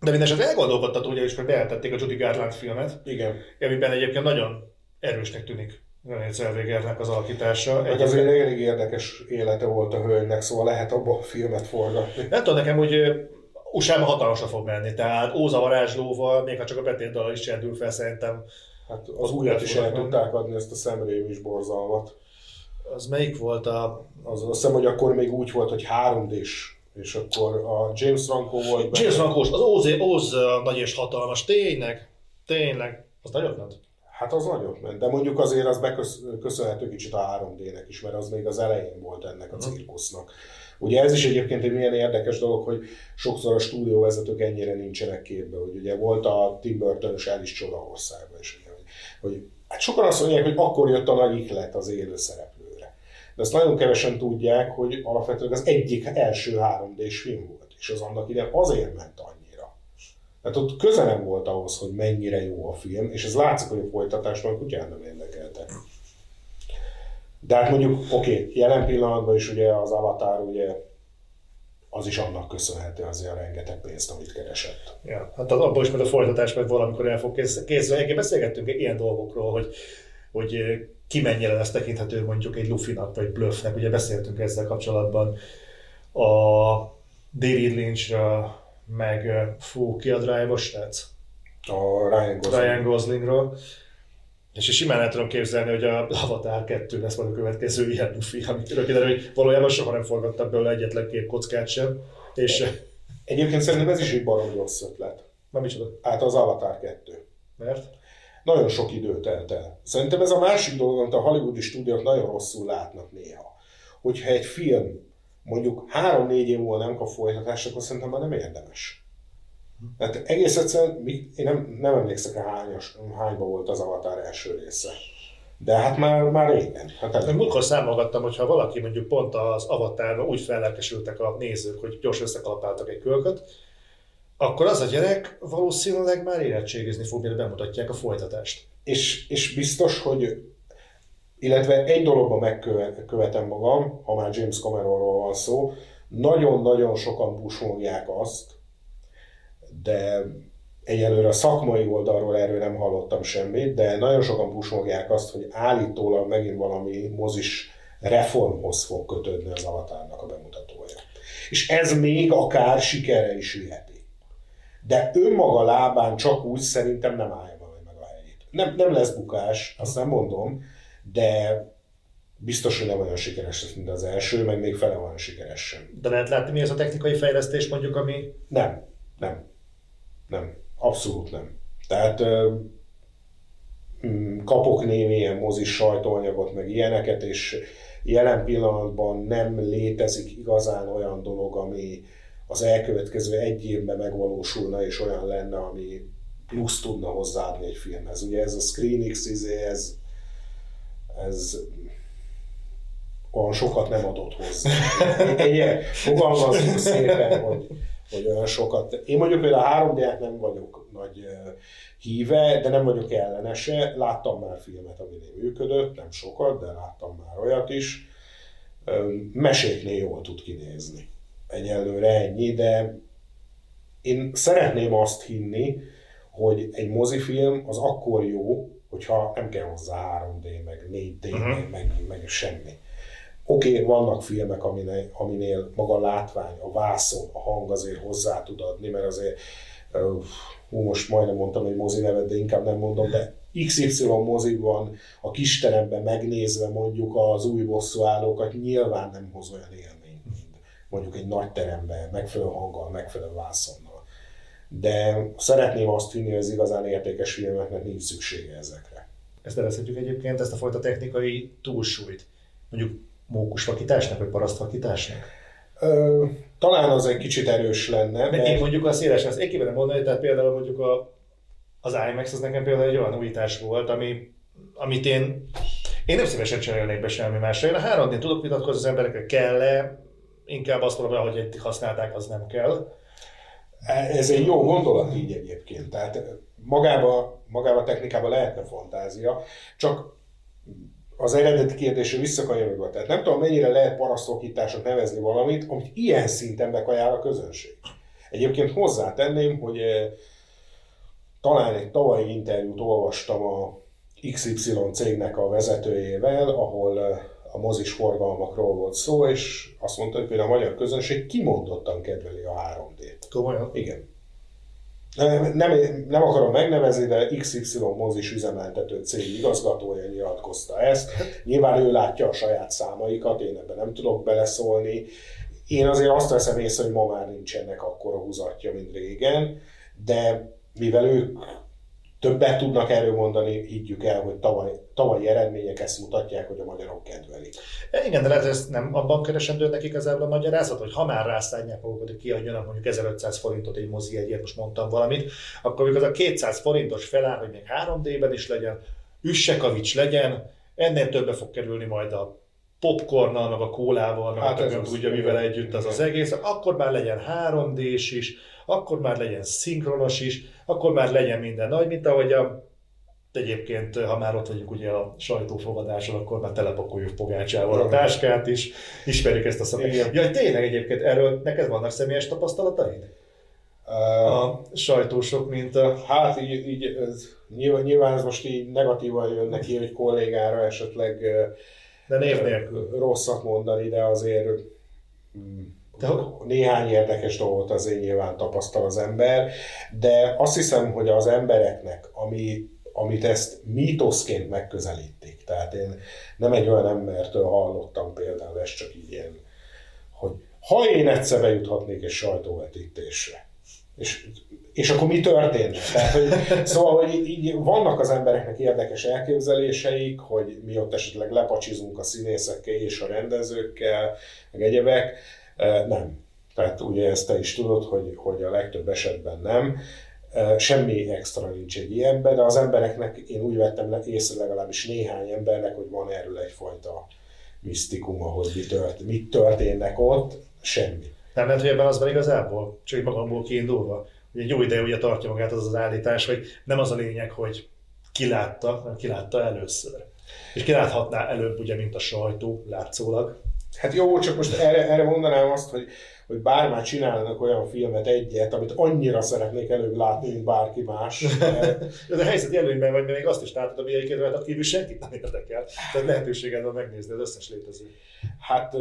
de mindesetre elgondolkodtató, ugye is meg bejelentették a Judy Garland filmet. Igen. Amiben egyébként nagyon erősnek tűnik René Zellwegernek az alakítása. Meg azért elég érdekes élete volt a hölgynek, szóval lehet abban a filmet forgatni. Nem tudom, nekem úgy usa hatalmasra fog menni, tehát Óza varázslóval, még ha csak a betétdal is csendül fel, szerintem Hát az újat is el tudták adni, ezt a szemrémés borzalmat. Az melyik volt a... Az, azt hiszem, hogy akkor még úgy volt, hogy 3D-s és akkor a James Franco volt benne. James Franco, az Oz, Oz nagy és hatalmas, tényleg, tényleg, az nagyot ment. Hát az nagyot ment, de mondjuk azért az beköszönhető kicsit a 3D-nek is, mert az még az elején volt ennek a mhm. cirkusznak. Ugye ez is egyébként egy milyen érdekes dolog, hogy sokszor a stúdióvezetők ennyire nincsenek képbe, hogy ugye volt a Tim Burton-ös is Csodaországban is, hogy, hát sokan azt mondják, hogy akkor jött a nagy iklet az élő szereplőre. De ezt nagyon kevesen tudják, hogy alapvetően az egyik első 3D-s film volt, és az annak ide azért ment annyira. Tehát ott köze nem volt ahhoz, hogy mennyire jó a film, és ez látszik, hogy a folytatásban kutyán nem érdekelte. De hát mondjuk, oké, okay, jelen pillanatban is ugye az Avatar ugye az is annak köszönhető azért a rengeteg pénzt, amit keresett. Ja, hát az abban is majd a folytatás meg valamikor el fog készülni. Egyébként beszélgettünk ilyen dolgokról, hogy, hogy ki mennyire lesz tekinthető mondjuk egy Luffy-nak vagy Bluffnek. Ugye beszéltünk ezzel kapcsolatban a David Lynchra, meg fú, ki a Drive-os A Ryan Gosling. Ryan Goslingról. És is simán el tudom képzelni, hogy a Avatar 2 lesz majd a következő ilyen Luffy, amit kiderül, hogy valójában soha nem forgattak belőle egyetlen kép kockát sem. És... Egyébként szerintem ez is egy barom rossz ötlet. Na micsoda? Hát az Avatar 2. Mert? Nagyon sok idő telt el. Szerintem ez a másik dolog, amit a hollywoodi stúdiók nagyon rosszul látnak néha. Hogyha egy film mondjuk három-négy év múlva nem kap folytatást, akkor szerintem már nem érdemes. Tehát egész egyszerűen, én nem, nem emlékszek, hányos, hányba volt az Avatar első része. De hát már, már régen. Hát Én múltkor számolgattam, hogy ha valaki mondjuk pont az Avatarban úgy fellelkesültek a nézők, hogy gyorsan összekalapáltak egy kölköt, akkor az a gyerek valószínűleg már érettségizni fog, mire bemutatják a folytatást. És, és biztos, hogy illetve egy dologban megkövetem magam, ha már James Cameronról van szó, nagyon-nagyon sokan busmolják azt, de egyelőre a szakmai oldalról erről nem hallottam semmit, de nagyon sokan pusmogják azt, hogy állítólag megint valami mozis reformhoz fog kötődni az avatárnak a bemutatója. És ez még akár sikerre is viheti. De önmaga lábán csak úgy szerintem nem állja majd meg a helyét. Nem, nem lesz bukás, azt nem mondom, de biztos, hogy nem olyan sikeres lesz, mint az első, meg még fele olyan sikeres sem. De lehet látni, mi ez a technikai fejlesztés mondjuk, ami... Nem, nem. Nem, abszolút nem. Tehát mm, kapok némi ilyen mozis sajtóanyagot, meg ilyeneket, és jelen pillanatban nem létezik igazán olyan dolog, ami az elkövetkező egy évben megvalósulna, és olyan lenne, ami plusz tudna hozzáadni egy filmhez. Ugye ez a ScreenX, izé, ez, ez olyan sokat nem adott hozzá. Fogalmazunk szépen, hogy hogy olyan sokat. Én mondjuk például a 3 d nem vagyok nagy híve, de nem vagyok ellenese. Láttam már filmet, ami működött, nem sokat, de láttam már olyat is. Meséknél jól tud kinézni. Egyelőre ennyi, de én szeretném azt hinni, hogy egy mozifilm az akkor jó, hogyha nem kell hozzá 3D, meg 4D, uh-huh. Mhm. meg, meg semmi. Oké, okay, vannak filmek, aminél, aminél maga a látvány, a vászon, a hang azért hozzá tud adni, mert azért, hú, most majdnem mondtam egy mozi nevet, de inkább nem mondom, de XY moziban, a kisteremben megnézve mondjuk az új bosszúállókat nyilván nem hoz olyan élményt, mint mondjuk egy nagy teremben, megfelelő hanggal, megfelelő vászonnal. De szeretném azt hinni, hogy az igazán értékes filmeknek nincs szüksége ezekre. Ezt nevezhetjük egyébként, ezt a fajta technikai túlsúlyt. Mondjuk mókusvakításnak, vagy parasztvakításnak? Ö, talán az egy kicsit erős lenne. Mert... Én mondjuk a széles, ezt kívánom mondani, tehát például mondjuk a, az IMAX az nekem például egy olyan újítás volt, ami, amit én, én nem szívesen cserélnék be semmi másra. Én a 3 tudok vitatkozni az emberekkel kell-e, inkább azt mondom, hogy eddig használták, az nem kell. Ez egy jó gondolat így egyébként. Tehát magába, magába technikában lehetne fantázia, csak az eredeti kérdésre visszakanyarodva. Tehát nem tudom, mennyire lehet parasztokításnak nevezni valamit, amit ilyen szinten bekajál a közönség. Egyébként hozzátenném, hogy eh, talán egy tavalyi interjút olvastam a XY cégnek a vezetőjével, ahol eh, a mozis forgalmakról volt szó, és azt mondta, hogy például a magyar közönség kimondottan kedveli a 3D-t. Komolyan? Igen. Nem, nem akarom megnevezni, de XY mozis üzemeltető cég igazgatója nyilatkozta ezt. Nyilván ő látja a saját számaikat, én ebben nem tudok beleszólni. Én azért azt veszem észre, hogy ma már nincsenek akkora húzatja, mint régen, de mivel ők többet tudnak erről mondani, higgyük el, hogy tavaly, tavalyi eredmények ezt mutatják, hogy a magyarok kedvelik. E, igen, de lehet, ezt nem abban keresendő nekik igazából a magyarázat, hogy ha már rászállják magukat, hogy kiadjanak mondjuk 1500 forintot egy mozi egyért, most mondtam valamit, akkor az a 200 forintos feláll, hogy még 3D-ben is legyen, Üssekavics legyen, ennél többe fog kerülni majd a popcornnal, meg a kólával, meg Hát ez nem az, tudja mivel együtt az az egész, akkor már legyen 3D-s is, akkor már legyen szinkronos is, akkor már legyen minden nagy, mint ahogy a Egyébként, ha már ott vagyunk ugye a sajtófogadáson, akkor már telepakoljuk pogácsával a táskát is, ismerjük ezt a szakmát. Igen. Ja, tényleg egyébként erről neked vannak személyes tapasztalataid? A sajtósok, mint a... Hát így, így ez, nyilván, nyilván ez most így negatívan jön neki, hogy kollégára esetleg De név nélkül. rosszat mondani, de azért mm, De néhány érdekes dolgot azért nyilván tapasztal az ember, de azt hiszem, hogy az embereknek, ami, amit ezt mítoszként megközelítik, tehát én nem egy olyan embertől hallottam például, ez csak így ilyen, hogy ha én egyszer bejuthatnék egy sajtóvetítésre, és, és akkor mi történne? Tehát, hogy, szóval, hogy így vannak az embereknek érdekes elképzeléseik, hogy mi ott esetleg lepacsizunk a színészekkel és a rendezőkkel, meg egyebek. Eh, Nem. Tehát ugye ezt te is tudod, hogy, hogy a legtöbb esetben nem. Eh, Semmi extra nincs egy ilyenben, de az embereknek én úgy vettem észre legalábbis néhány embernek, hogy van erről egyfajta misztikuma, hogy mi, tört, mit történnek ott, semmi. Nem lehet, hogy ebben az van igazából, csak magamból kiindulva. Ugye egy jó ideje ugye tartja magát az az állítás, hogy nem az a lényeg, hogy ki látta, hanem ki látta először. És ki láthatná előbb, ugye, mint a sajtó, látszólag. Hát jó, csak most erre, erre mondanám azt, hogy, hogy bár már csinálnak olyan filmet egyet, amit annyira szeretnék előbb látni, mint bárki más. de- De a helyzet előnyben vagy, mert még azt is látod, ami egyébként rajta kívül senkit nem érdekel. Tehát lehetőséged van megnézni az összes létező. Hát,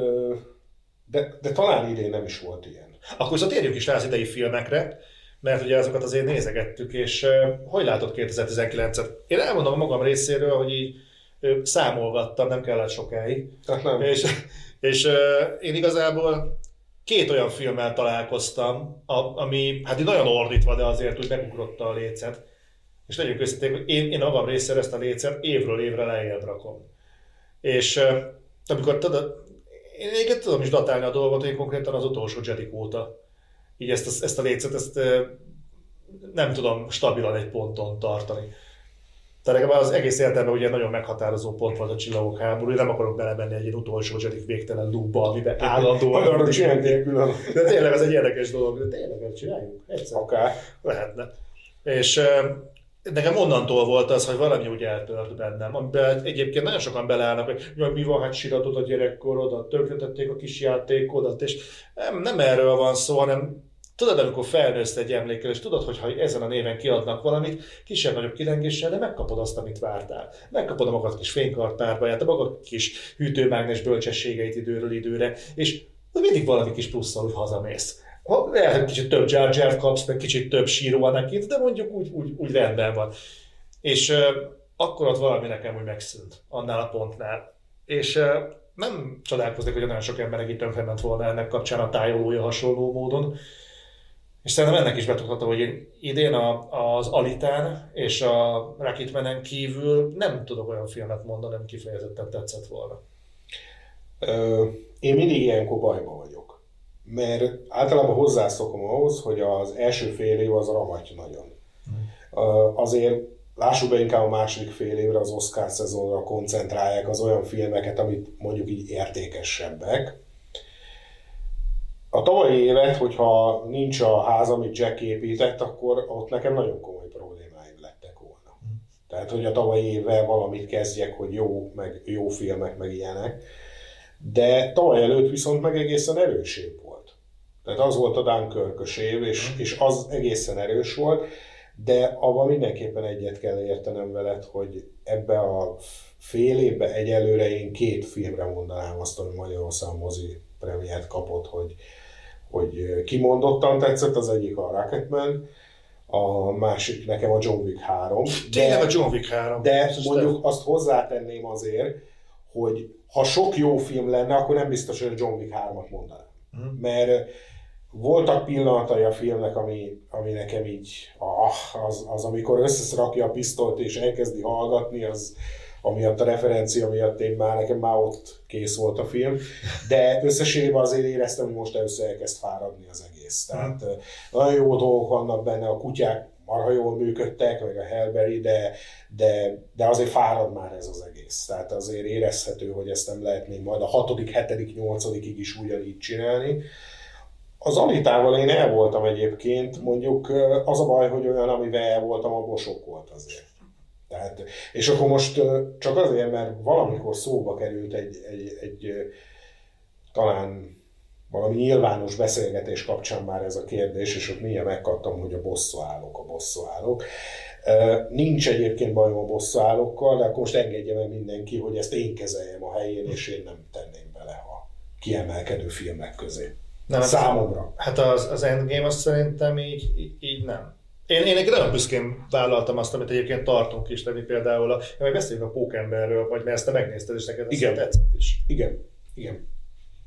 de, de talán idén nem is volt ilyen. Akkor viszont térjünk is rá az idei filmekre, mert ugye azokat azért nézegettük, és hogy látod 2019-et? Én elmondom a magam részéről, hogy így számolgattam, nem kellett sokáig, Tehát nem. és, és uh, én igazából két olyan filmmel találkoztam, a, ami hát így nagyon ordítva, de azért úgy megugrotta a lécet. És legyünk őszinték, hogy én, én magam részéről ezt a lécet évről évre lejjebb rakom. És uh, amikor tudod, én egyébként tudom is datálni a dolgot, én konkrétan az utolsó Jedi óta így ezt, ezt a lécet, ezt nem tudom stabilan egy ponton tartani. Tehát legalább az egész életemben ugye nagyon meghatározó pont volt a csillagok háború, nem akarok belemenni egy ilyen utolsó Jedi végtelen loopba, amiben állandóan... Arra csinálnék külön. De tényleg ez egy érdekes dolog, de tényleg ezt csináljuk. Egyszer. Akár. Lehetne. És nekem onnantól volt az, hogy valami úgy eltört bennem, amiben egyébként nagyon sokan beleállnak, hogy jaj, mi van, hát síratod a gyerekkorodat, tönkretették a kis játékodat, és nem, nem erről van szó, hanem tudod, amikor felnősz egy emlékkel, és tudod, hogy ha ezen a néven kiadnak valamit, kisebb-nagyobb kilengéssel, de megkapod azt, amit vártál. Megkapod a magad kis fénykartárvaját, a magad kis hűtőmágnes bölcsességeit időről időre, és mindig valami kis plusszal úgy hazamész. Ha lehet, kicsit több Jar Jar kapsz, meg kicsit több síró Anakin, de mondjuk úgy, úgy, úgy rendben van. És uh, akkor ott valami nekem úgy megszűnt, annál a pontnál. És uh, nem csodálkoznék, hogy nagyon sok embernek itt tönkre volna ennek kapcsán a tájolója hasonló módon. És szerintem ennek is betudhatom, hogy én idén a, az Alitán és a Rocketmanen kívül nem tudok olyan filmet mondani, nem kifejezetten tetszett volna. Ö, én mindig ilyenkor bajban vagyok. Mert általában hozzászokom ahhoz, hogy az első fél év az ramatja nagyon. Ö, azért lássuk be inkább a második fél évre, az Oscar szezonra koncentrálják az olyan filmeket, amit mondjuk így értékesebbek. A tavalyi évet, hogyha nincs a ház, amit Jack épített, akkor ott nekem nagyon komoly problémáim lettek volna. Tehát, hogy a tavalyi évvel valamit kezdjek, hogy jó, meg jó filmek, meg ilyenek. De tavaly előtt viszont meg egészen erős év volt. Tehát az volt a Dunkirk év, és, és az egészen erős volt, de abban mindenképpen egyet kell értenem veled, hogy ebbe a fél évbe egyelőre én két filmre mondanám azt, hogy Magyarországon mozi premiért kapott, hogy, hogy kimondottan tetszett, az egyik a Rocketman, a másik nekem a John Wick 3. Tényleg a John Wick 3. De mondjuk azt hozzátenném azért, hogy ha sok jó film lenne, akkor nem biztos, hogy a John Wick 3-at mondanám. Mhm. Mert voltak pillanatai a filmnek, ami, ami nekem így, ah, az, az, amikor összeszrakja a pisztolt és elkezdi hallgatni, az amiatt a referencia miatt én már, nekem már ott kész volt a film, de összességében azért éreztem, hogy most először elkezd fáradni az egész. Tehát mm. nagyon jó dolgok vannak benne, a kutyák marha jól működtek, meg a Hellberry, de, de, de azért fárad már ez az egész. Tehát azért érezhető, hogy ezt nem lehet még majd a hatodik, hetedik, nyolcadikig is ugyanígy csinálni. Az Alitával én el voltam egyébként, mondjuk az a baj, hogy olyan, amivel el voltam, abból sok volt azért. Tehát, és akkor most csak azért, mert valamikor szóba került egy, egy, egy talán valami nyilvános beszélgetés kapcsán már ez a kérdés, és ott milyen megkaptam, hogy a bosszúállók, a bosszúállók. Nincs egyébként bajom a bosszúállókkal, de akkor most engedje meg mindenki, hogy ezt én kezeljem a helyén, és én nem tenném bele a kiemelkedő filmek közé. Nem, hát Számomra. Hát az, az Endgame azt szerintem így, így, így nem. Én, én egy nagyon büszkén vállaltam azt, amit egyébként tartunk is, tenni például, a, majd beszéljük a Pókemberről, vagy mert ezt te megnézted, és neked Igen. tetszett is. Igen. Igen.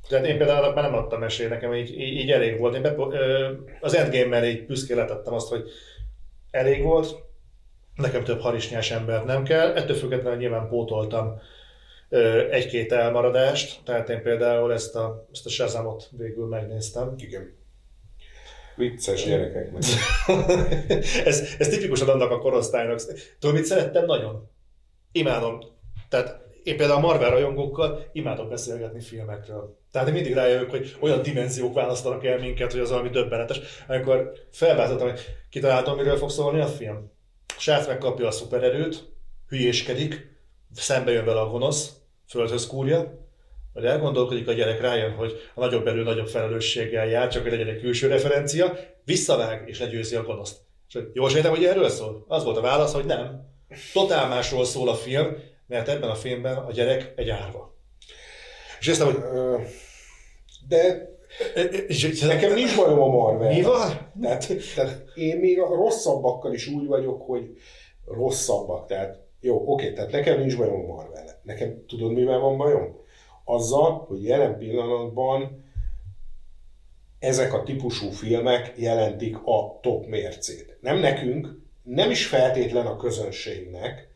Tehát én például már nem adtam esély, nekem így, így, így elég volt. Én be, az Endgame-mel így büszkén letettem azt, hogy elég volt, nekem több harisnyás ember nem kell, ettől függetlenül nyilván pótoltam egy-két elmaradást, tehát én például ezt a, ezt a Shazamot végül megnéztem. Igen. Vicces gyerekek meg. ez, ez tipikusan annak a korosztálynak. Tudod, mit szerettem nagyon? Imádom. Tehát én például a Marvel rajongókkal imádok beszélgetni filmekről. Tehát én mindig rájövök, hogy olyan dimenziók választanak el minket, hogy az valami döbbenetes. Amikor felvázoltam, hogy kitaláltam, miről fog szólni a film. A srác megkapja a szupererőt, hülyéskedik, szembe jön vele a gonosz, földhöz kúrja, vagy elgondolkodik a gyerek, rájön, hogy a nagyobb erő nagyobb felelősséggel jár, csak hogy legyen egy külső referencia, visszavág és legyőzi a gonoszt. És jól sejtem, hogy erről szól? Az volt a válasz, hogy nem. Totál másról szól a film, mert ebben a filmben a gyerek egy árva. És ezt hogy... De és nekem nincs bajom a Marvel. Mi van? Tehát, tehát én még a rosszabbakkal is úgy vagyok, hogy rosszabbak. Tehát jó, oké, tehát nekem nincs bajom a Marvel. Nekem tudod, mivel van bajom? Azzal, hogy jelen pillanatban ezek a típusú filmek jelentik a top mércét. Nem nekünk, nem is feltétlen a közönségnek,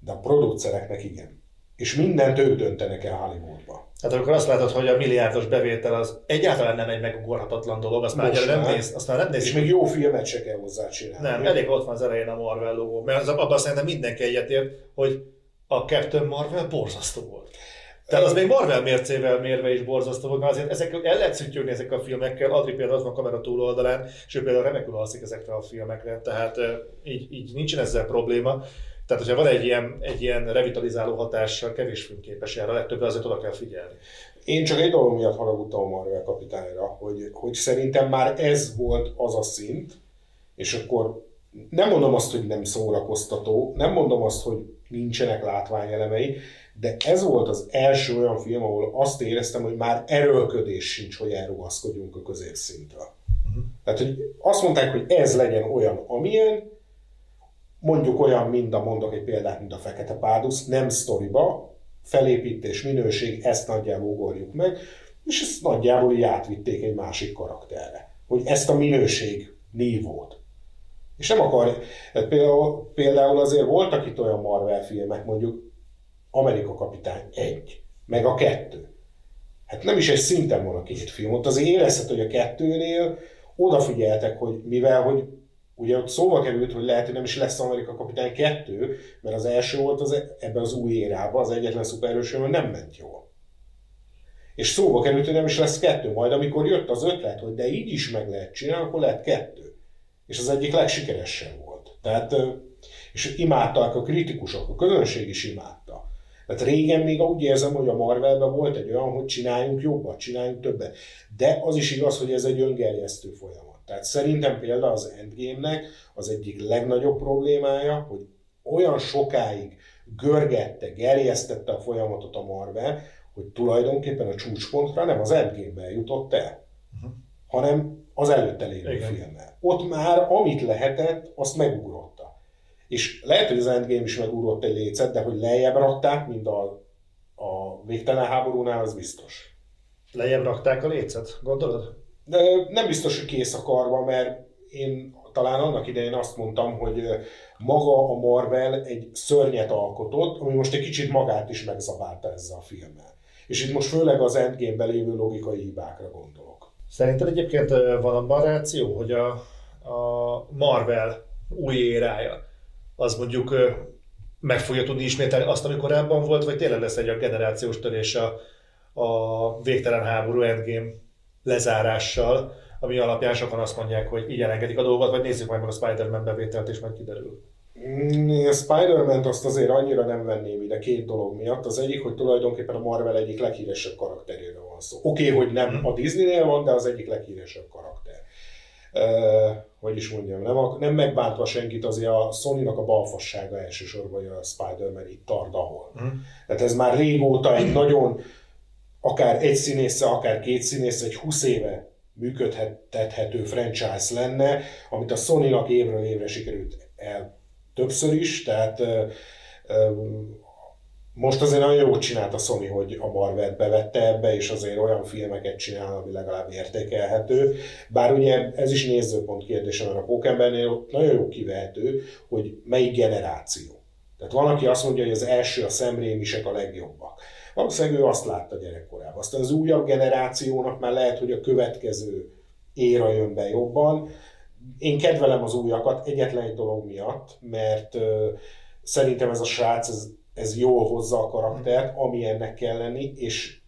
de a producereknek igen. És mindent ők döntenek el Hollywoodba. Hát akkor azt látod, hogy a milliárdos bevétel az egyáltalán nem egy megugorhatatlan dolog, azt már nem néz, azt már nem néz. És még jó filmet se kell hozzá csinálni. Nem, elég ott van az elején a Marvel logó, mert az, abban szerintem mindenki egyetért, hogy a Captain Marvel borzasztó volt. Tehát az még Marvel mércével mérve is borzasztó mert azért ezek, el lehet szütyölni ezek a filmekkel. Adri például az van a kamera túloldalán, ő például remekül alszik ezekre a filmekre, tehát így, így nincsen ezzel probléma. Tehát, hogyha van egy ilyen, egy ilyen revitalizáló hatással, kevés film képes erre, legtöbbre azért oda kell figyelni. Én csak egy dolog miatt haragudtam a Marvel kapitányra, hogy, hogy szerintem már ez volt az a szint, és akkor nem mondom azt, hogy nem szórakoztató, nem mondom azt, hogy nincsenek látványelemei, de ez volt az első olyan film, ahol azt éreztem, hogy már erőlködés sincs, hogy elrugaszkodjunk a középszintre. Uh-huh. Tehát, hogy azt mondták, hogy ez legyen olyan, amilyen, mondjuk olyan, mint a mondok egy példát, mint a Fekete Párduc, nem sztoriba, felépítés, minőség, ezt nagyjából ugorjuk meg, és ezt nagyjából így átvitték egy másik karakterre. Hogy ezt a minőség nívót. És nem akar, például, például azért voltak itt olyan Marvel filmek, mondjuk Amerika Kapitány egy, meg a kettő. Hát nem is egy szinten van a két film. Ott azért érezhet, hogy a kettőnél odafigyeltek, hogy mivel, hogy ugye ott szóba került, hogy lehet, hogy nem is lesz Amerika Kapitány kettő, mert az első volt az, ebben az új érában, az egyetlen szupererősöm, nem ment jól. És szóba került, hogy nem is lesz kettő. Majd amikor jött az ötlet, hogy de így is meg lehet csinálni, akkor lehet kettő. És az egyik legsikeresebb volt. Tehát, és imádták a kritikusok, a közönség is imádta. Tehát régen még úgy érzem, hogy a Marvelben volt egy olyan, hogy csináljunk jobbat, csináljunk többet. De az is igaz, hogy ez egy öngerjesztő folyamat. Tehát szerintem például az Endgame-nek az egyik legnagyobb problémája, hogy olyan sokáig görgette, gerjesztette a folyamatot a Marvel, hogy tulajdonképpen a csúcspontra nem az Endgame-ben jutott el, uh-huh. hanem az előtte lévő filmmel. Ott már amit lehetett, azt megugrotta. És lehet, hogy az Endgame is megugrott egy lécet, de hogy lejjebb rakták, mint a, a végtelen háborúnál, az biztos. Lejjebb rakták a lécet, gondolod? De nem biztos, hogy kész a karba, mert én talán annak idején azt mondtam, hogy maga a Marvel egy szörnyet alkotott, ami most egy kicsit magát is megzabálta ezzel a filmmel. És itt most főleg az Endgame-ben lévő logikai hibákra gondolok. Szerinted egyébként van abban ráció, hogy a, a Marvel új érája, az mondjuk meg fogja tudni ismételni azt, ami korábban volt, vagy tényleg lesz egy a generációs törés a, a végtelen háború endgame lezárással, ami alapján sokan azt mondják, hogy így elengedik a dolgot, vagy nézzük majd meg a Spider-Man bevételt, és majd kiderül. Mm, a Spider-Man azt azért annyira nem venném ide két dolog miatt. Az egyik, hogy tulajdonképpen a Marvel egyik leghíresebb karakteréről van szó. Oké, okay, hogy nem mhm. a Disney-nél van, de az egyik leghíresebb karakter. Hogy is mondjam, nem, nem megbántva senkit, azért a Sony-nak a balfassága elsősorban, hogy a Spider-Man itt tart ahol. Uh-huh. Tehát ez már régóta egy nagyon, akár egy színésze, akár két színésze, egy 20 éve működhethető franchise lenne, amit a Sony-nak évről évre sikerült el többször is, tehát most azért nagyon jót csinált a Sony, hogy a Marvel bevette ebbe, és azért olyan filmeket csinál, ami legalább értékelhető. Bár ugye ez is nézőpont kérdése, mert a Pókembernél nagyon jó kivehető, hogy melyik generáció. Tehát van, aki azt mondja, hogy az első, a szemrémisek a legjobbak. Valószínűleg ő azt látta gyerekkorában. Aztán az újabb generációnak már lehet, hogy a következő éra jön be jobban. Én kedvelem az újakat egyetlen egy dolog miatt, mert uh, szerintem ez a srác, ez, ez jól hozza a karaktert, ami ennek kell lenni, és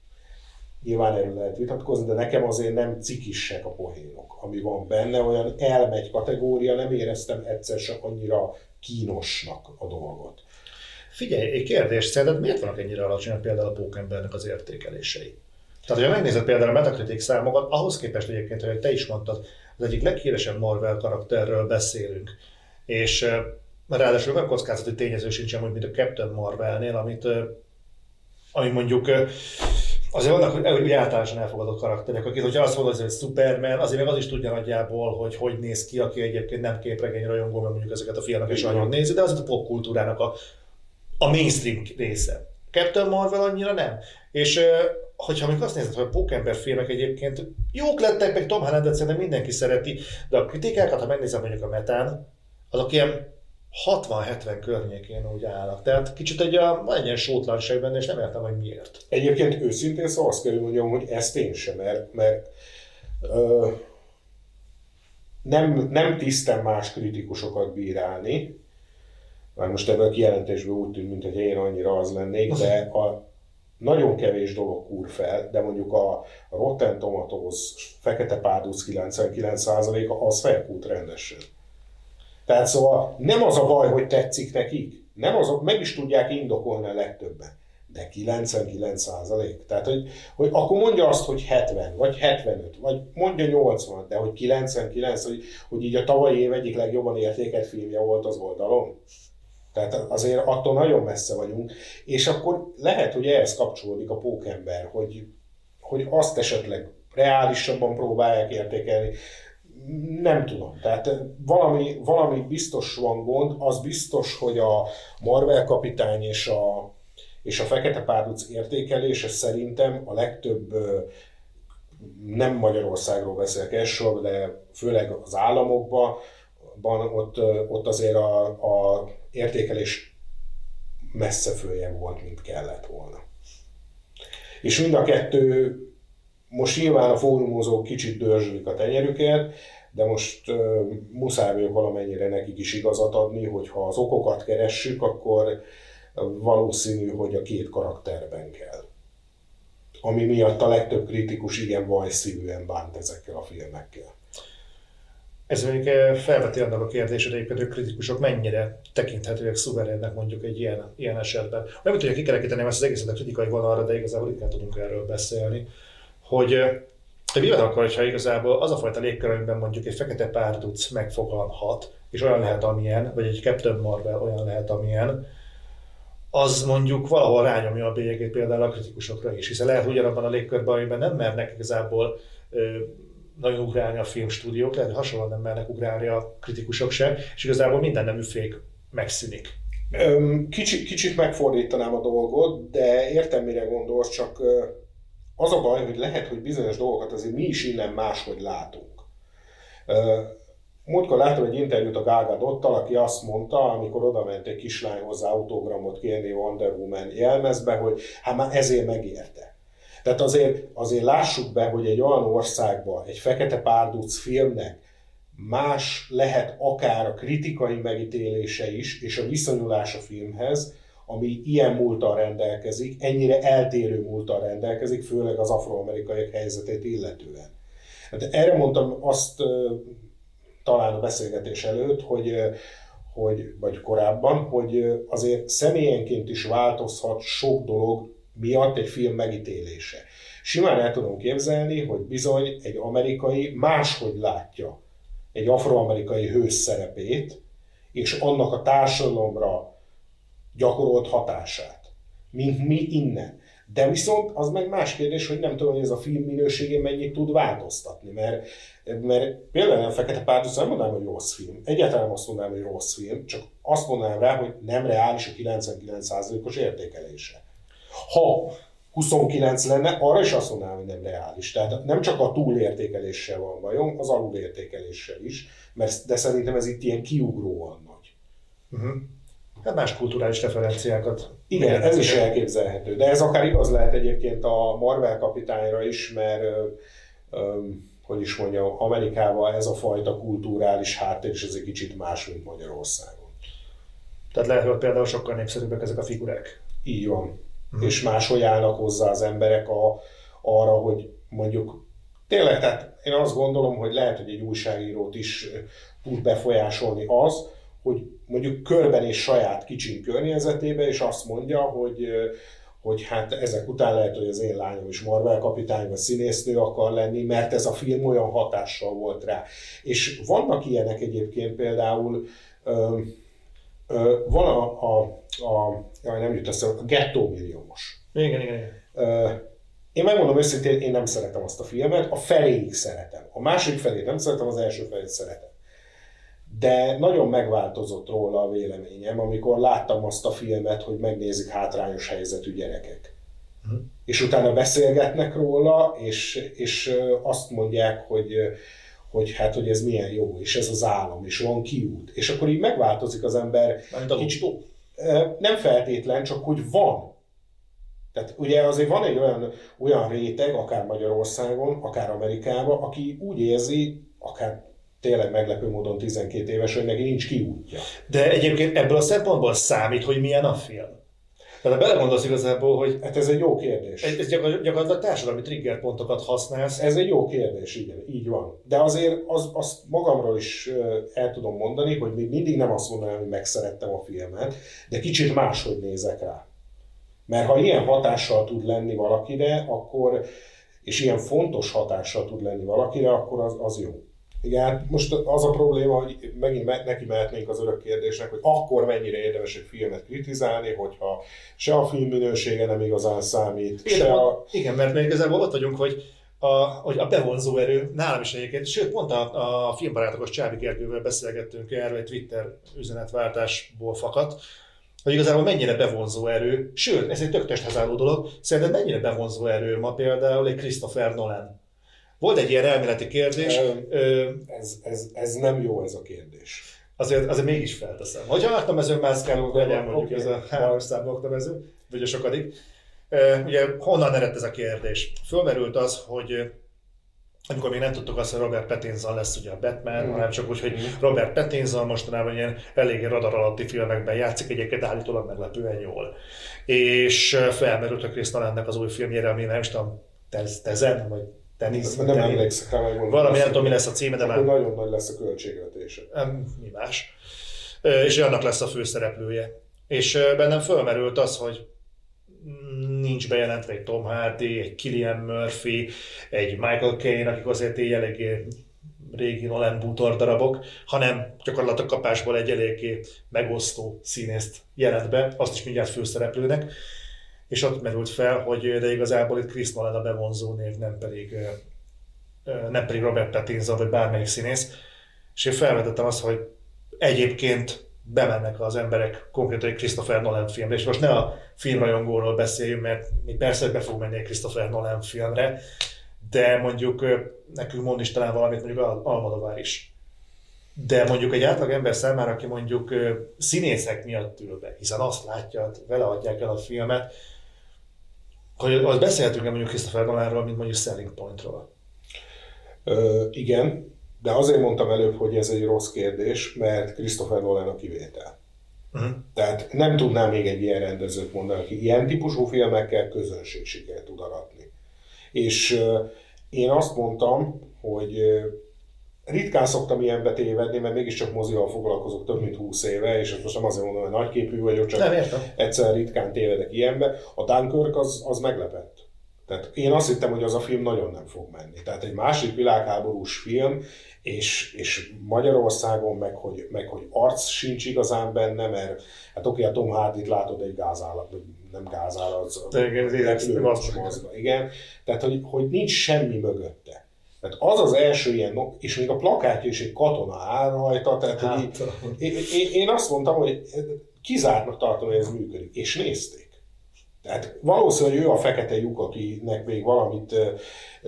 nyilván erről lehet vitatkozni, de nekem azért nem cikisek a pohénok, ami van benne, olyan elmegy kategória, nem éreztem egyszer se annyira kínosnak a dolgot. Figyelj, egy kérdés, szerinted miért vannak ennyire alacsonyak például a pókembernek az értékelései? Tehát, ha megnézed például a Metacritic számokat, ahhoz képest egyébként, hogy te is mondtad, az egyik leghíresebb Marvel karakterről beszélünk. És ráadásul olyan kockázati tényező sincsen, mint a Captain Marvelnél, amit, ami mondjuk azért vannak hogy általánosan elfogadott karakterek, akik, hogyha azt mondod, hogy Superman, azért meg az is tudja nagyjából, hogy hogy néz ki, aki egyébként nem képregény rajongó, mert mondjuk ezeket a filmek is nagyon nézi, de az a popkultúrának a a mainstream része. Captain Marvel annyira nem. És hogyha mondjuk azt nézed, hogy a Pókember filmek egyébként jók lettek, meg Tom Hollandet szerintem mindenki szereti, de a kritikákat, ha megnézem mondjuk a metán, azok ilyen 60-70 környékén úgy állnak. Tehát kicsit egy, van egy ilyen sótlanság benne, és nem értem, hogy miért. Egyébként őszintén szóval azt kell mondjam, hogy ezt én sem, mert, mert ö, nem, nem tisztem más kritikusokat bírálni, már most ebből a kijelentésből úgy tűnt, mintha én annyira az lennék, de a nagyon kevés dolog kúr fel, de mondjuk a Rotten Tomatoes fekete párduc 99%-a az felkút rendesen. Tehát szóval nem az a baj, hogy tetszik nekik, nem azok, meg is tudják indokolni a legtöbben, de 99 százalék. Tehát, hogy, hogy akkor mondja azt, hogy 70, vagy 75, vagy mondja 80, de hogy 99, hogy, hogy így a tavalyi év egyik legjobban értékelt filmje volt az oldalon. Tehát azért attól nagyon messze vagyunk, és akkor lehet, hogy ehhez kapcsolódik a pókember, hogy, hogy azt esetleg reálisabban próbálják értékelni. Nem tudom. Tehát valami, valami biztos van gond, az biztos, hogy a Marvel kapitány és a, és a Fekete Párduc értékelése szerintem a legtöbb nem Magyarországról beszélek elsősorban, de főleg az államokban, ott, ott azért a, a értékelés messze följebb volt, mint kellett volna. És mind a kettő, most nyilván a fórumozók kicsit dörzsölik a tenyerüket, de most uh, muszáj vagyok valamennyire nekik is igazat adni, hogy ha az okokat keressük, akkor valószínű, hogy a két karakterben kell. Ami miatt a legtöbb kritikus igen vajszívűen bánt ezekkel a filmekkel. Ez még felveti annak a kérdését, hogy a kritikusok mennyire tekinthetőek szuverénnek mondjuk egy ilyen, ilyen esetben. Nem tudja kikerekíteni ezt az egészet a kritikai vonalra, de igazából ritkán tudunk erről beszélni, hogy hogy mi van akkor, hogyha igazából az a fajta légkör, mondjuk egy fekete párduc megfogalhat, és olyan lehet, amilyen, vagy egy Captain Marvel olyan lehet, amilyen, az mondjuk valahol rányomja a bélyegét például a kritikusokra is, hiszen lehet ugyanabban a légkörben, amiben nem mernek igazából nagyon ugrálni a filmstúdiók, lehet, hogy hasonlóan nem mernek ugrálni a kritikusok sem, és igazából minden nemű fék megszűnik. Kicsit, kicsit megfordítanám a dolgot, de értem, mire gondolsz, csak az a baj, hogy lehet, hogy bizonyos dolgokat azért mi is innen máshogy látunk. Múltkor láttam egy interjút a Gal Gadottal, aki azt mondta, amikor oda ment egy kislány hozzá autogramot kérni Wonder Woman jelmezbe, hogy hát már ezért megérte. Tehát azért, azért lássuk be, hogy egy olyan országban egy fekete párduc filmnek más lehet akár a kritikai megítélése is, és a viszonyulás a filmhez, ami ilyen múltal rendelkezik, ennyire eltérő múltal rendelkezik, főleg az afroamerikaiak helyzetét illetően. Hát erre mondtam azt talán a beszélgetés előtt, hogy, hogy, vagy korábban, hogy azért személyenként is változhat sok dolog miatt egy film megítélése. Simán el tudom képzelni, hogy bizony egy amerikai máshogy látja egy afroamerikai hős szerepét, és annak a társadalomra gyakorolt hatását, mint mi innen. De viszont az meg más kérdés, hogy nem tudom, hogy ez a film minőségén mennyit tud változtatni, mert, mert például a Fekete Párduc nem mondanám, hogy rossz film. Egyáltalán nem azt mondanám, hogy rossz film, csak azt mondanám rá, hogy nem reális a 99%-os értékelése. Ha 29 lenne, arra is azt mondanám, hogy nem reális. Tehát nem csak a túlértékeléssel van bajom, az alulértékeléssel is, mert, de szerintem ez itt ilyen kiugróan nagy. Uh-huh. Hát más kulturális referenciákat. Igen, ez is elképzelhető. De ez akár igaz lehet egyébként a Marvel kapitányra is, mert ö, hogy is mondjam, Amerikában ez a fajta kulturális háttér, és ez egy kicsit más, mint Magyarországon. Tehát lehet, hogy például sokkal népszerűbbek ezek a figurák. Így van. Uh-huh. És máshogy állnak hozzá az emberek a, arra, hogy mondjuk tényleg, tehát én azt gondolom, hogy lehet, hogy egy újságírót is tud befolyásolni az, hogy mondjuk körben és saját kicsin környezetébe, és azt mondja, hogy hogy hát ezek után lehet, hogy az én lányom is Marvel kapitány vagy színésznő akar lenni, mert ez a film olyan hatással volt rá. És vannak ilyenek egyébként például, ö, ö, van a, a, a, a nem jut eszembe, a Gettó milliómos. Igen, igen, igen. Ö, én megmondom őszintén, én nem szeretem azt a filmet, a feléig szeretem. A második felét nem szeretem, az első felét szeretem de nagyon megváltozott róla a véleményem, amikor láttam azt a filmet, hogy megnézik hátrányos helyzetű gyerekek. Uh-huh. És utána beszélgetnek róla, és, és azt mondják, hogy, hogy hát, hogy ez milyen jó, és ez az álom, és van kiút. És akkor így megváltozik az ember. Kicsit, nem feltétlen, csak hogy van. Tehát ugye azért van egy olyan, olyan réteg, akár Magyarországon, akár Amerikában, aki úgy érzi, akár tényleg meglepő módon 12 éves, hogy neki nincs kiútja. De egyébként ebből a szempontból számít, hogy milyen a film. Tehát ha belegondolsz igazából, hogy... Hát ez egy jó kérdés. Ez gyakorlatilag társadalmi triggerpontokat használsz. Ez egy jó kérdés, igen, így van. De azért az, azt magamról is el tudom mondani, hogy még mindig nem azt mondanám, hogy megszerettem a filmet, de kicsit máshogy nézek rá. Mert ha ilyen hatással tud lenni valakire, akkor, és ilyen fontos hatással tud lenni valakire, akkor az, az jó. Igen, hát most az a probléma, hogy megint neki mehetnénk az örök kérdésnek, hogy akkor mennyire érdemes egy filmet kritizálni, hogyha se a film minősége nem igazán számít, igen, se a... Igen, mert még igazából ott vagyunk, hogy a, hogy a bevonzó erő nálam is egyébként, sőt, pont a, a filmbarátokos Csábi Gergővel beszélgettünk erről egy Twitter üzenetváltásból fakadt, hogy igazából mennyire bevonzó erő, sőt, ez egy tök testhez álló dolog, szerintem mennyire bevonzó erő ma például egy Christopher Nolan volt egy ilyen elméleti kérdés. Ez, ez, ez nem jó ez a kérdés. Azért, azért mégis felteszem. Hogyha Artemezőn mászkálunk, legyen mondjuk okay. ez a három számú oktamező, vagy a sokadik. Ugye honnan eredt ez a kérdés? Fölmerült az, hogy amikor még nem tudtuk azt, hogy Robert Pattinson lesz ugye a Batman, mm. hanem csak úgy, hogy mm. Robert Pattinson mostanában ilyen eléggé radar alatti filmekben játszik, egyébként állítólag meglepően jól. És felmerült a Chris Nolannek az új filmjére, ami nem is tudom, Tezen, vagy tenisz. Nem tenisz. emlékszek rá, megmondom. Valami, nem tudom, mi lesz a címe, de már... nagyon nagy lesz a költségvetése. Mi más. És annak lesz a főszereplője. És bennem fölmerült az, hogy nincs bejelentve egy Tom Hardy, egy Killian Murphy, egy Michael Caine, akik azért egy eléggé régi Nolan bútor darabok, hanem gyakorlatilag kapásból egy eléggé megosztó színészt jelent be, azt is mindjárt főszereplőnek és ott merült fel, hogy de igazából itt Chris Nolan a bevonzó név, nem pedig, nem pedig Robert Pattinson, vagy bármelyik színész. És én felvetettem azt, hogy egyébként bemennek az emberek konkrétan egy Christopher Nolan filmre, és most ne a filmrajongóról beszéljünk, mert mi persze be fogunk menni egy Christopher Nolan filmre, de mondjuk nekünk mond is talán valamit mondjuk Almadovár is. De mondjuk egy átlag ember számára, aki mondjuk színészek miatt ül be, hiszen azt látja, vele adják el a filmet, hogy azt beszélhetünk mondjuk Christopher Nolanról, mint mondjuk Selling Pointról. Ö, igen, De azért mondtam előbb, hogy ez egy rossz kérdés, mert Christopher Nolan a kivétel. Uh-huh. Tehát nem tudnám még egy ilyen rendezőt mondani, aki ilyen típusú filmekkel közönség sikert tud aratni. És uh, én azt mondtam, hogy ritkán szoktam ilyenbe tévedni, mert mégiscsak mozival foglalkozok több mint 20 éve, és ezt most nem azért mondom, hogy nagyképű vagyok, csak nem, egyszer ritkán tévedek ilyenbe. A Dunkirk az, az meglepett. Tehát én azt hittem, hogy az a film nagyon nem fog menni. Tehát egy másik világháborús film, és, és Magyarországon meg hogy, meg, hogy arc sincs igazán benne, mert hát oké, a Tom Hardy-t látod egy gázállat, nem gázállat, az, igen, az, igen. Tehát, hogy, hogy nincs semmi mögötte. Tehát az az első ilyen, és még a plakátja is egy katona áll rajta, tehát hát, hogy én, én, én azt mondtam, hogy kizártnak tartom, hogy ez működik, és nézték. Tehát valószínűleg ő a fekete lyuk, akinek még valamit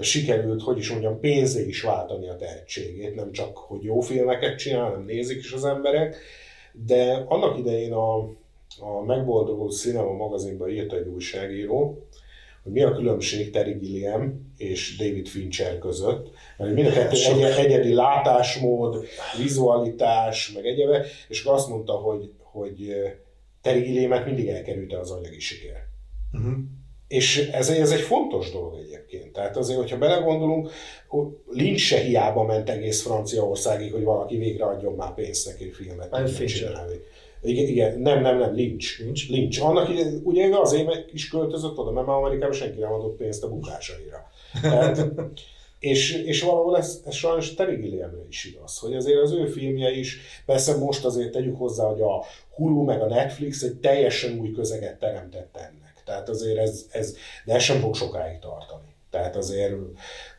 sikerült, hogy is mondjam, pénzé is váltani a tehetségét, nem csak, hogy jó filmeket csinál, nem nézik is az emberek, de annak idején a, a Megboldogult Cinema magazinban írt egy újságíró, hogy mi a különbség Terry Gilliam és David Fincher között, mert mind a kettő egy, egyedi látásmód, vizualitás, meg egyebe, és akkor azt mondta, hogy, hogy Terry Gilliamet mindig elkerülte az anyagi siker. Uh-huh. És ez, ez egy fontos dolog egyébként. Tehát azért, hogyha belegondolunk, Lynch se hiába ment egész Franciaországig, hogy valaki végre adjon már pénzt neki filmet csinálni. Igen, igen, nem, nem, nem, Lynch. Lynch. Lynch. Annak ugye ő azért is költözött oda, mert már Amerikában senki nem adott pénzt a bukásaira. És, és valahol ez, ez sajnos Terry is igaz, hogy azért az ő filmje is, persze most azért tegyük hozzá, hogy a Hulu meg a Netflix egy teljesen új közeget teremtett ennek. Tehát azért ez, ez de ez sem fog sokáig tartani. Tehát azért,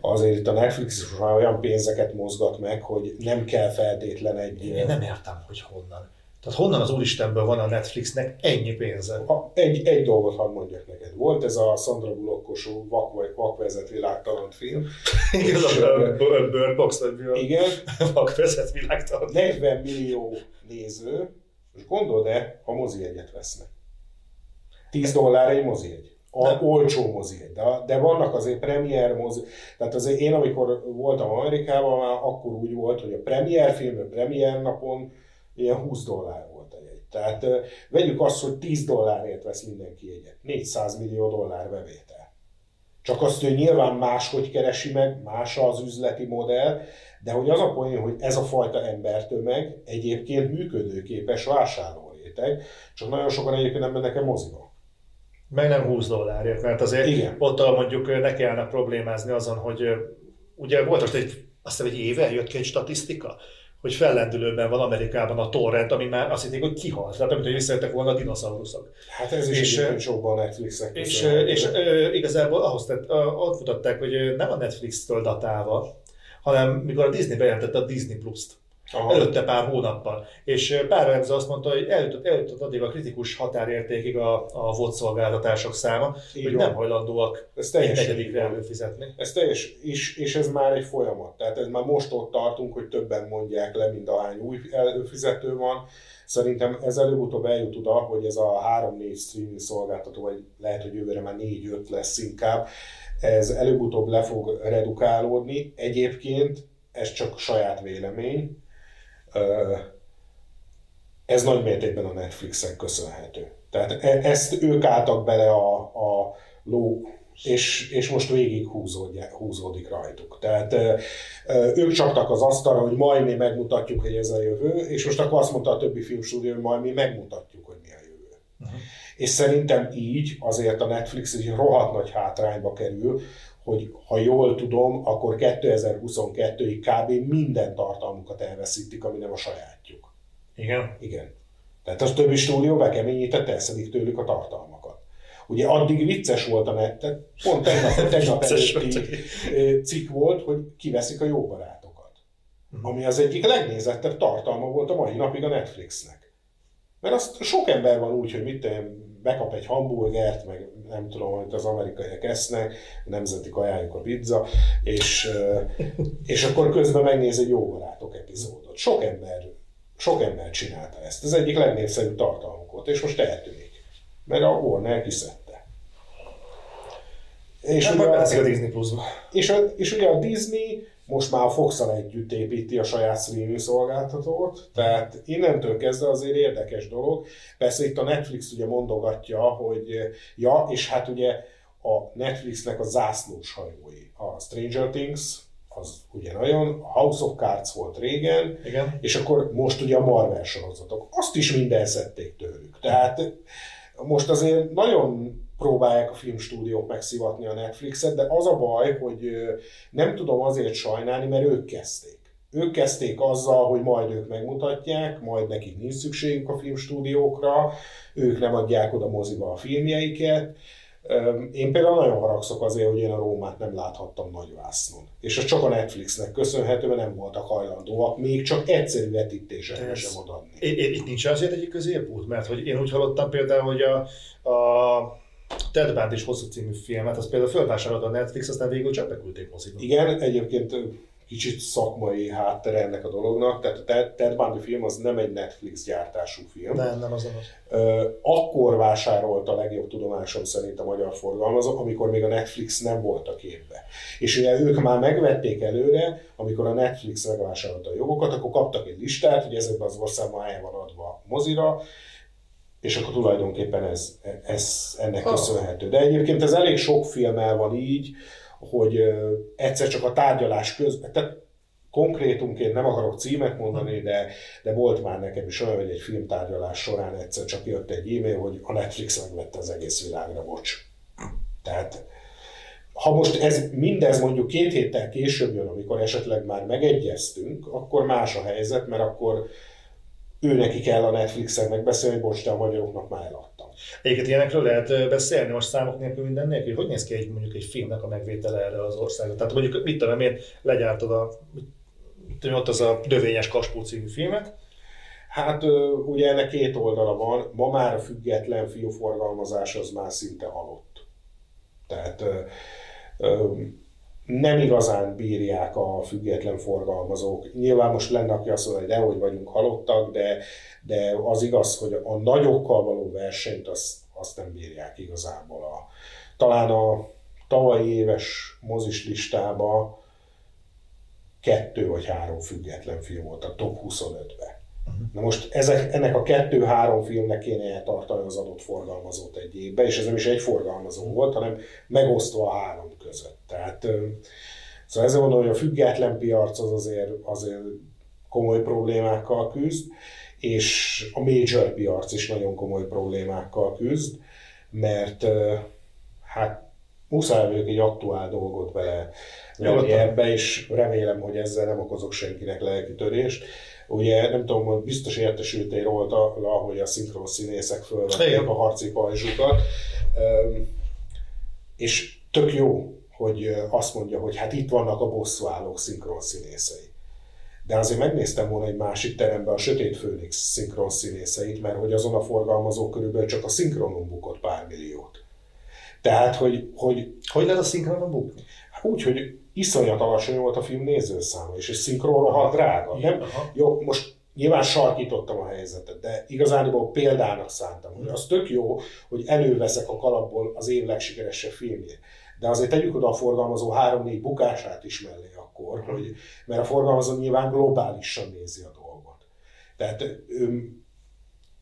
azért itt a Netflix is olyan pénzeket mozgat meg, hogy nem kell feltétlen egy... Én nem értem, hogy honnan. Tehát honnan az Úristenből van a Netflixnek ennyi pénze? A, egy, egy dolgot hadd mondjak neked. Volt ez a Sandra Bullockosú vak, vakvezet világtalan film. Igen, a Bird Box Igen. Vakvezet világtalan. 40 millió néző, és gondold e ha mozi egyet vesznek. 10 dollár egy mozijegy. A nem. olcsó mozijegy. De, de vannak azért premier mozi. Tehát azért én, amikor voltam Amerikában, már akkor úgy volt, hogy a premier film, a premier napon ilyen 20 dollár volt a jegy. Tehát vegyük azt, hogy 10 dollárért vesz mindenki jegyet. 400 millió dollár bevétel. Csak azt ő nyilván máshogy keresi meg, más az üzleti modell, de hogy az a poén, hogy ez a fajta embertömeg egyébként működőképes vásárlóréteg, csak nagyon sokan egyébként nem mennek el moziba. Meg nem 20 dollárért, mert azért Igen. ott mondjuk ne kellene problémázni azon, hogy ugye volt most egy, azt hiszem egy éve jött ki egy statisztika, hogy fellendülőben van Amerikában a torrent, ami már azt hitték, hogy kihalt. Tehát amit, hogy visszajöttek volna a dinoszauruszok. Hát ez is és, egy a Netflixnek. És, és, és igazából ahhoz tett, ott mutatták, hogy nem a Netflix-től datálva, hanem mikor a Disney bejelentette a Disney Plus-t. Aha. előtte pár hónappal. És pár elemző azt mondta, hogy eljutott, eljutott addig a kritikus határértékig a, a VOD szolgáltatások száma, Így hogy van. nem hajlandóak ez egy negyedikre előfizetni. Ez teljes, és, és ez már egy folyamat. Tehát ez már most ott tartunk, hogy többen mondják le, mint ahány új előfizető van. Szerintem ez előbb-utóbb eljut oda, hogy ez a 3-4 streaming szolgáltató, vagy lehet, hogy jövőre már 4-5 lesz inkább, ez előbb-utóbb le fog redukálódni. Egyébként ez csak saját vélemény, ez nagy mértékben a Netflixen köszönhető. Tehát e, ezt ők álltak bele a, a ló, és, és most végig húzódik rajtuk. Tehát ők csaptak az asztalra, hogy majd mi megmutatjuk, hogy ez a jövő, és most akkor azt mondta a többi filmstúdió, hogy majd mi megmutatjuk, hogy mi a jövő. Uh-huh. És szerintem így azért a Netflix egy rohadt nagy hátrányba kerül, hogy ha jól tudom, akkor 2022-ig kb. minden tartalmukat elveszítik, ami nem a sajátjuk. Igen? Igen. Tehát az többi stúdió bekeményített, elszedik tőlük a tartalmakat. Ugye addig vicces volt a net, pont tegnap, tegnap előtti cikk volt, hogy kiveszik a jó barátokat. Uh-huh. Ami az egyik legnézettebb tartalma volt a mai napig a Netflixnek. Mert azt sok ember van úgy, hogy mit bekap egy hamburgert, meg nem tudom, hogy az amerikaiak esznek, nemzeti kajájuk a pizza, és, és akkor közben megnéz egy jó barátok epizódot. Sok ember, sok ember csinálta ezt. Ez egyik legnépszerűbb tartalmuk volt, és most eltűnik. Mert a Warner kiszedte. És, ugye a, a Disney plus és, a, és ugye a Disney most már a fox együtt építi a saját streaming szolgáltatót, tehát innentől kezdve azért érdekes dolog. Persze itt a Netflix ugye mondogatja, hogy ja, és hát ugye a Netflixnek a zászlós hajói, a Stranger Things, az ugye nagyon, a House of Cards volt régen, Igen. és akkor most ugye a Marvel sorozatok. Azt is minden szedték tőlük. Tehát most azért nagyon próbálják a filmstúdiók megszivatni a Netflixet, de az a baj, hogy nem tudom azért sajnálni, mert ők kezdték. Ők kezdték azzal, hogy majd ők megmutatják, majd nekik nincs szükségük a filmstúdiókra, ők nem adják oda moziba a filmjeiket, én például nagyon haragszok azért, hogy én a Rómát nem láthattam nagyvásznon. És ez csak a Netflixnek köszönhető, mert nem voltak hajlandóak még csak egyszerű vetítésekre sem odaadni. Itt nincs azért egy középút, mert hogy én úgy hallottam például, hogy a, a Ted Bundy hosszú című filmet, az például fölvásárolta a Netflix, aztán végül csak beküldték moziba. Igen, egyébként kicsit szakmai háttere ennek a dolognak. Tehát a Ted Bundy film az nem egy Netflix gyártású film. Nem, nem az az. Akkor vásárolt a legjobb tudomásom szerint a magyar forgalmazó, amikor még a Netflix nem volt a képbe. És ugye ők már megvették előre, amikor a Netflix megvásárolta a jogokat, akkor kaptak egy listát, hogy ezekben az országban el van adva mozira, és akkor tulajdonképpen ez, ez ennek köszönhető. De egyébként ez elég sok filmmel van így, hogy egyszer csak a tárgyalás közben, tehát konkrétumként nem akarok címet mondani, de, de volt már nekem is olyan, hogy egy filmtárgyalás során egyszer csak jött egy e-mail, hogy a Netflix megvette az egész világra, bocs. Tehát ha most ez, mindez mondjuk két héttel később jön, amikor esetleg már megegyeztünk, akkor más a helyzet, mert akkor ő neki kell a Netflixen megbeszélni, hogy bocs, te a magyaroknak már eladtam. Egyébként ilyenekről lehet beszélni most számok nélkül minden nélkül, hogy néz ki egy, mondjuk egy filmnek a megvétele erre az országra? Tehát mondjuk mit tudom én, legyártod a, mit, ott az a Dövényes Kaspó című filmet, Hát ugye ennek két oldala van, ma már a független fiúforgalmazás az már szinte halott. Tehát nem igazán bírják a független forgalmazók. Nyilván most lenne, aki azt mondja, hogy dehogy vagyunk halottak, de, de az igaz, hogy a nagyokkal való versenyt azt, azt nem bírják igazából. A, talán a tavalyi éves mozis listába kettő vagy három független film volt a top 25-ben. Na most ezek, ennek a kettő-három filmnek kéne eltartani az adott forgalmazót egy évbe, és ez nem is egy forgalmazó volt, hanem megosztva a három között. Tehát szóval ezzel mondom, hogy a független piac az azért, azért komoly problémákkal küzd, és a major piac is nagyon komoly problémákkal küzd, mert hát muszáj vagyok egy aktuál dolgot bele ebbe, és remélem, hogy ezzel nem okozok senkinek lelkitörést. Ugye nem tudom, hogy biztos értesültél róla, hogy a szinkron színészek fölvették a harci pajzsukat, és tök jó, hogy azt mondja, hogy hát itt vannak a bosszúállók szinkron színészei. De azért megnéztem volna egy másik teremben a Sötét Főnix szinkron színészeit, mert hogy azon a forgalmazó körülbelül csak a szinkronon bukott pár milliót. Tehát, hogy... Hogy, hogy lehet a szinkronon bukni? Úgy, hogy iszonyat alacsony volt a film nézőszáma, és egy szinkron rohadt drága. Nem, jó, most nyilván sarkítottam a helyzetet, de igazából példának szántam, hogy az tök jó, hogy előveszek a kalapból az év legsikeresebb filmjét. De azért tegyük oda a forgalmazó három-négy bukását is mellé akkor, hogy, mert a forgalmazó nyilván globálisan nézi a dolgot. Tehát ő,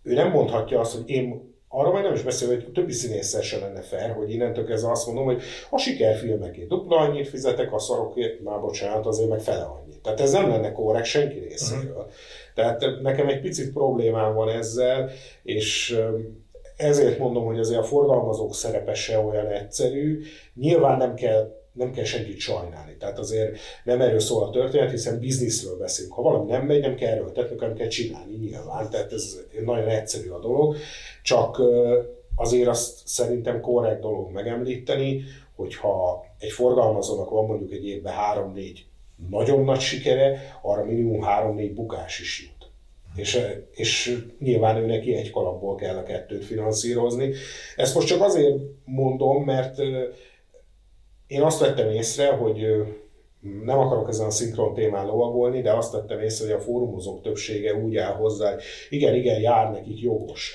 ő nem mondhatja azt, hogy én arra majd nem is beszél, hogy a többi színésszel se lenne fair, hogy innentől kezdve azt mondom, hogy a sikerfilmekért dupla annyit fizetek, a szarokért, már bocsánat, azért meg fele annyit. Tehát ez nem lenne korrekt senki részéről. Uh-huh. Tehát nekem egy picit problémám van ezzel, és ezért mondom, hogy azért a forgalmazók szerepe se olyan egyszerű. Nyilván nem kell nem kell senkit sajnálni. Tehát azért nem erről szól a történet, hiszen bizniszről beszélünk. Ha valami nem megy, nem kell erőltetni, nem kell csinálni nyilván. Tehát ez nagyon egyszerű a dolog. Csak azért azt szerintem korrekt dolog megemlíteni, hogyha egy forgalmazónak van mondjuk egy évben három-négy nagyon nagy sikere, arra minimum három-négy bukás is jut. És, és nyilván ő neki egy kalapból kell a kettőt finanszírozni. Ezt most csak azért mondom, mert én azt vettem észre, hogy nem akarok ezen a szinkron témán lovagolni, de azt tettem észre, hogy a fórumozók többsége úgy áll hozzá, hogy igen, igen, jár nekik jogos.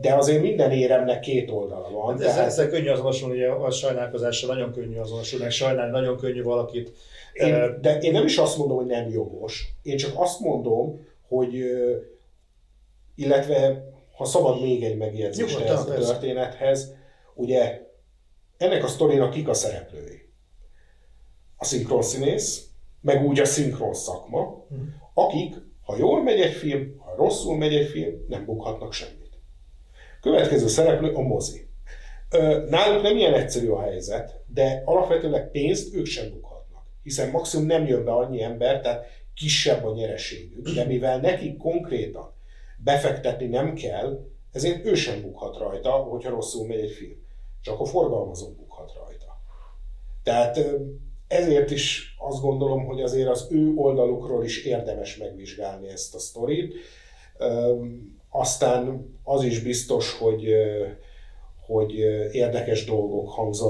De azért minden éremnek két oldala van. Hát tehát... Ezzel könnyű azonosulni, a sajnálkozással nagyon könnyű azonosulni, sajnálni nagyon könnyű valakit. Én, de én nem is azt mondom, hogy nem jogos. Én csak azt mondom, hogy illetve ha szabad még egy megjegyzést ehhez a történethez, ugye ennek a sztorinak kik a szereplői? A szinkronszínész, meg úgy a szinkron szakma, hmm. akik, ha jól megy egy film, ha rosszul megy egy film, nem bukhatnak semmit. Következő szereplő a mozi. Náluk nem ilyen egyszerű a helyzet, de alapvetően pénzt ők sem bukhatnak. Hiszen maximum nem jön be annyi ember, tehát kisebb a nyereségük, de mivel nekik konkrétan befektetni nem kell, ezért ő sem bukhat rajta, hogyha rosszul megy egy film. Csak a forgalmazó bukhat rajta. Tehát ezért is azt gondolom, hogy azért az ő oldalukról is érdemes megvizsgálni ezt a sztorit. Aztán az is biztos, hogy hogy érdekes dolgok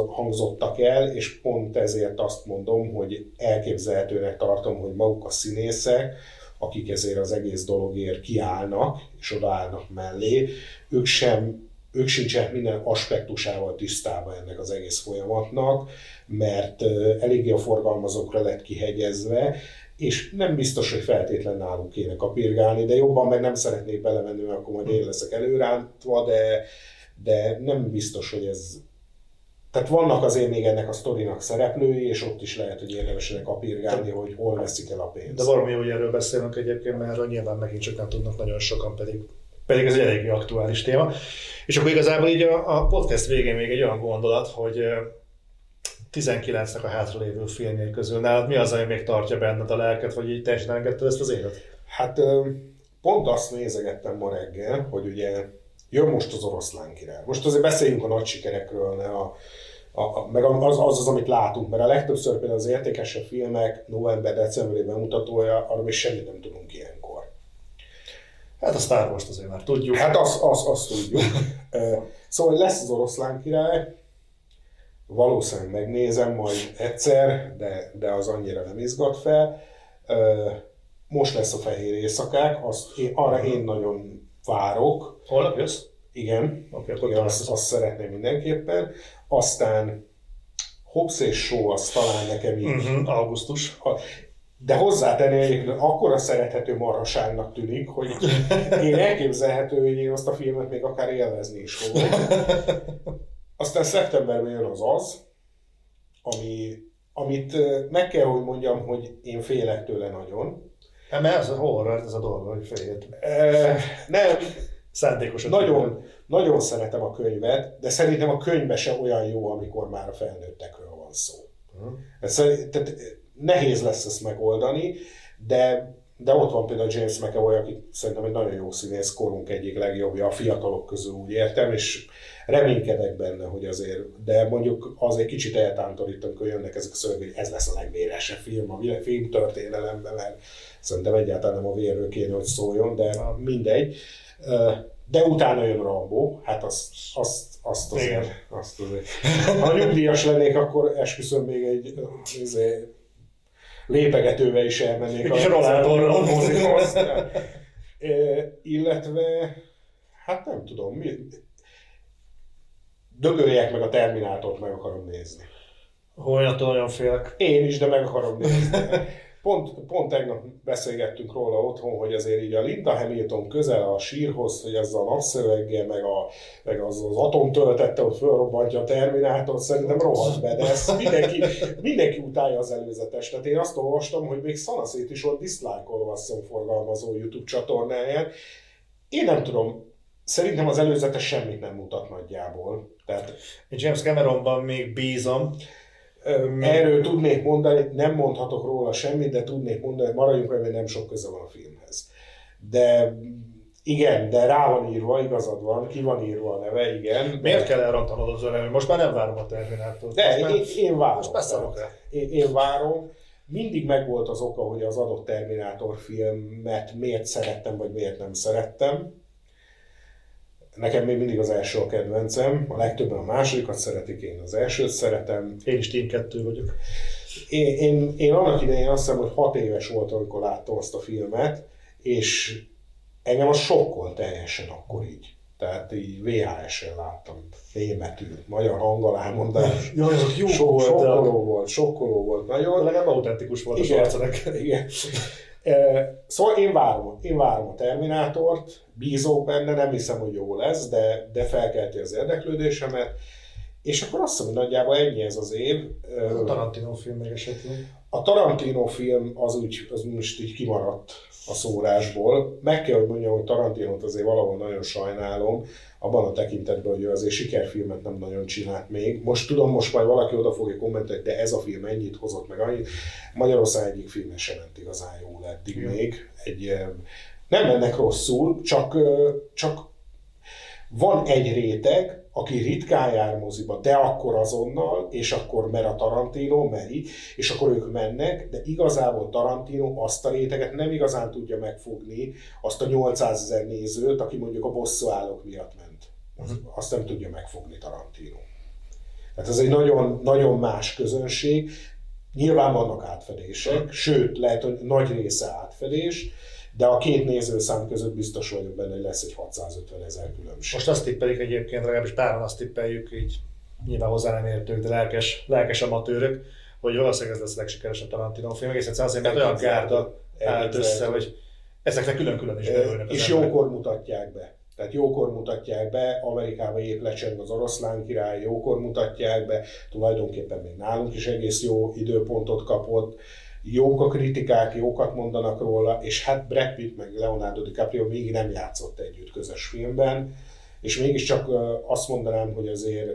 hangzottak el, és pont ezért azt mondom, hogy elképzelhetőnek tartom, hogy maguk a színészek, akik ezért az egész dologért kiállnak, és odaállnak mellé, ők sem ők sincsenek minden aspektusával tisztában ennek az egész folyamatnak, mert eléggé a forgalmazókra lett kihegyezve, és nem biztos, hogy feltétlen náluk kéne kapirgálni, de jobban meg nem szeretnék belemenni, mert akkor majd én leszek előrántva, de, de nem biztos, hogy ez tehát vannak azért még ennek a sztorinak szereplői, és ott is lehet, hogy érdemes ennek apírgálni, hogy hol veszik el a pénzt. De valami hogy erről beszélünk egyébként, mert nyilván megint csak nem tudnak nagyon sokan, pedig, pedig ez egy eléggé aktuális téma. És akkor igazából így a, a podcast végén még egy olyan gondolat, hogy 19-nek a hátralévő filmjei közül nálad mi az, ami még tartja benned a lelket, vagy így teljesen elengedted ezt az élet? Hát pont azt nézegettem ma reggel, hogy ugye jön most az oroszlán király. Most azért beszéljünk a nagy sikerekről, ne a, a, a, meg az, az az, amit látunk, mert a legtöbbször például az értékesebb filmek november-decemberében mutatója, arról még semmit nem tudunk ilyenkor. Hát a Star Wars azért már tudjuk. Hát azt, azt, azt tudjuk. szóval lesz az oroszlán király, valószínűleg megnézem majd egyszer, de, de az annyira nem izgat fel. Most lesz a fehér éjszakák, azt én, arra én nagyon várok. Holnap jössz? Igen, okay, igen azt, azt szeretném mindenképpen. Aztán Hobbs és Show az talán nekem így. Uh-huh, augusztus. De hozzátenni, hogy akkora szerethető marhaságnak tűnik, hogy én elképzelhető, hogy én azt a filmet még akár élvezni is fogom. Aztán szeptemberben jön az az, ami, amit meg kell, hogy mondjam, hogy én félek tőle nagyon. Hát mert ez a horror, ez a dolog, hogy féljét. E, nem. Szándékosan. Nagyon, nagyon szeretem a könyvet, de szerintem a könyve se olyan jó, amikor már a felnőttekről van szó. Uh-huh. Ez, tehát nehéz lesz ezt megoldani, de de ott van például James McAvoy, aki szerintem egy nagyon jó színész, korunk egyik legjobbja, a fiatalok közül úgy értem, és reménykedek benne, hogy azért, de mondjuk az egy kicsit eltántorít, amikor jönnek ezek a szöveg, hogy ez lesz a legvéresebb film a film történelemben, mert szerintem egyáltalán nem a vérről kéne, hogy szóljon, de mindegy. De utána jön Rambo, hát azt, azt, azt azért, azt azért. Ha nyugdíjas lennék, akkor esküszöm még egy azért, lépegetővel is elmennék a rolátorral mozihoz. Illetve, hát nem tudom, mi, dögöljek meg a Terminátort, meg akarom nézni. Holnaptól nagyon félek. Én is, de meg akarom nézni. Pont, pont tegnap beszélgettünk róla otthon, hogy azért így a Linda Hamilton közel a sírhoz, hogy ezzel a napszöveggel, meg, a, meg az, az atomtöltette, hogy fölrobbantja a Terminátort, szerintem rohadt be, de ezt mindenki, mindenki utálja az előzetes. Tehát én azt olvastam, hogy még szanaszét is volt diszlájkolva a forgalmazó YouTube csatornáján. Én nem tudom, Szerintem az előzetes semmit nem mutat nagyjából. Tehát, James Cameronban még bízom. Erről tudnék mondani, nem mondhatok róla semmit, de tudnék mondani, maradjunk hogy nem sok köze van a filmhez. De igen, de rá van írva, igazad van, ki van írva a neve, igen. Miért de... kell elrontanod az örömet? Most már nem várom a Terminátort. De én, én várom. Most beszélok én, én várom. Mindig megvolt az oka, hogy az adott Terminátor filmet miért szerettem, vagy miért nem szerettem Nekem még mindig az első a kedvencem, a legtöbben a másodikat szeretik, én az elsőt szeretem. Én is Team 2 vagyok. Én, én, én annak idején azt hiszem, hogy hat éves voltam, amikor láttam azt a filmet, és engem a sokkol teljesen akkor így. Tehát így VHS-en láttam, németül, magyar hanggal elmondás. Jaj, azok jó Sok, voltak. sokkoló volt, sokkoló volt nagyon. Legalább autentikus volt a Igen, sarcodek. igen. Szóval én várom, én várom a Terminátort, bízok benne, nem hiszem, hogy jó lesz, de, de felkelti az érdeklődésemet. És akkor azt hiszem, hogy nagyjából ennyi ez az év. A Tarantino film még esetleg. A Tarantino film az úgy, az most így kimaradt a szórásból. Meg kell, hogy mondjam, hogy Tarantinot azért valahol nagyon sajnálom, abban a tekintetben, hogy ő azért sikerfilmet nem nagyon csinált még. Most tudom, most majd valaki oda fogja kommentelni, de ez a film ennyit hozott meg annyit. Magyarország egyik filme sem ment igazán jól eddig Igen. még. Egy, nem mennek rosszul, csak, csak van egy réteg, aki ritkán jár moziba, de akkor azonnal, és akkor mer a Tarantino, meri, és akkor ők mennek, de igazából Tarantino azt a réteget nem igazán tudja megfogni, azt a 800 ezer nézőt, aki mondjuk a bosszúállók miatt ment. Az- Azt nem tudja megfogni Tarantino. Tehát ez egy nagyon, nagyon más közönség. Nyilván vannak átfedések, sőt, lehet, hogy nagy része átfedés, de a két nézőszám között biztos vagyok benne, hogy lesz egy 650 ezer különbség. Most azt tippelik egyébként, legalábbis páran azt tippeljük, így nyilván hozzá nem értők, de lelkes, lelkes amatőrök, hogy valószínűleg ez lesz a legsikeresebb Tarantino film, egész egyszerűen azért, mert olyan gárda állt össze, hogy ezeknek külön-külön is beülnek És jókor mutatják be. Tehát jókor mutatják be, Amerikában épp lecseng az oroszlán király, jókor mutatják be, tulajdonképpen még nálunk is egész jó időpontot kapott, jók a kritikák, jókat mondanak róla, és hát Brad Pitt meg Leonardo DiCaprio még nem játszott együtt közös filmben, és mégiscsak azt mondanám, hogy azért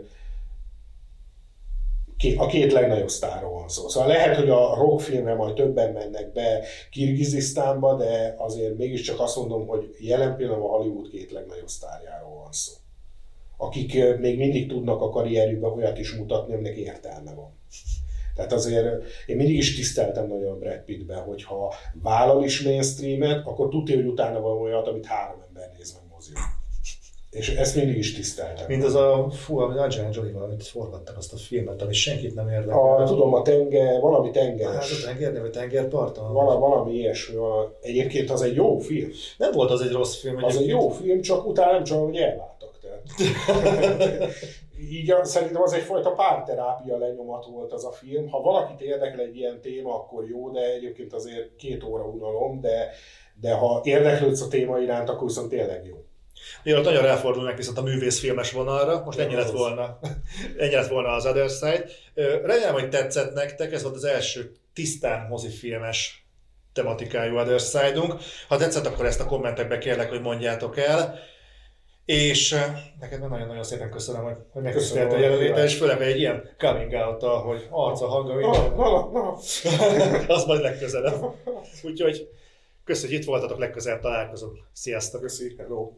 a két legnagyobb sztárról van szó. Szóval lehet, hogy a rockfilmre majd többen mennek be Kirgizisztánba, de azért mégiscsak azt mondom, hogy jelen pillanatban a Hollywood két legnagyobb sztárjáról van szó. Akik még mindig tudnak a karrierjükben olyat is mutatni, aminek értelme van. Tehát azért én mindig is tiszteltem nagyon a Brad Pittbe, hogyha vállal is mainstreamet, akkor tudja, hogy utána van olyat, amit három ember néz meg moziban. És ezt mindig is tiszteltem. Mint az a, fú, amit Angelina Jolie-val, amit forgattak azt a filmet, ami senkit nem érdekel. A, tudom, a tenger, valami Hát tengeres. a tenger, vagy tengerparton? Vala, valami ilyesmi. Vala. Egyébként az egy jó film. Nem volt az egy rossz film. Az egy egyébként. jó film, csak utána nem csak, hogy elváltak. Tehát. Így szerintem az egyfajta párterápia lenyomat volt az a film. Ha valakit érdekel egy ilyen téma, akkor jó, de egyébként azért két óra unalom, de, de ha érdeklődsz a téma iránt, akkor viszont tényleg jó. Mielőtt nagyon elfordulnak viszont a művészfilmes vonalra, most ennyi lett volna, ennyi lett volna az Other Side. Remélem, hogy tetszett nektek, ez volt az első tisztán mozifilmes tematikájú Other Side-unk. Ha tetszett, akkor ezt a kommentekbe kérlek, hogy mondjátok el. És ö, neked nagyon-nagyon szépen köszönöm, hogy, hogy megköszöntél a hogy és főleg egy ilyen coming out hogy arca, hanga, Na, minden. na, na. az majd legközelebb. Úgyhogy köszönjük, hogy itt voltatok, legközelebb találkozunk. Sziasztok! Köszi, hello.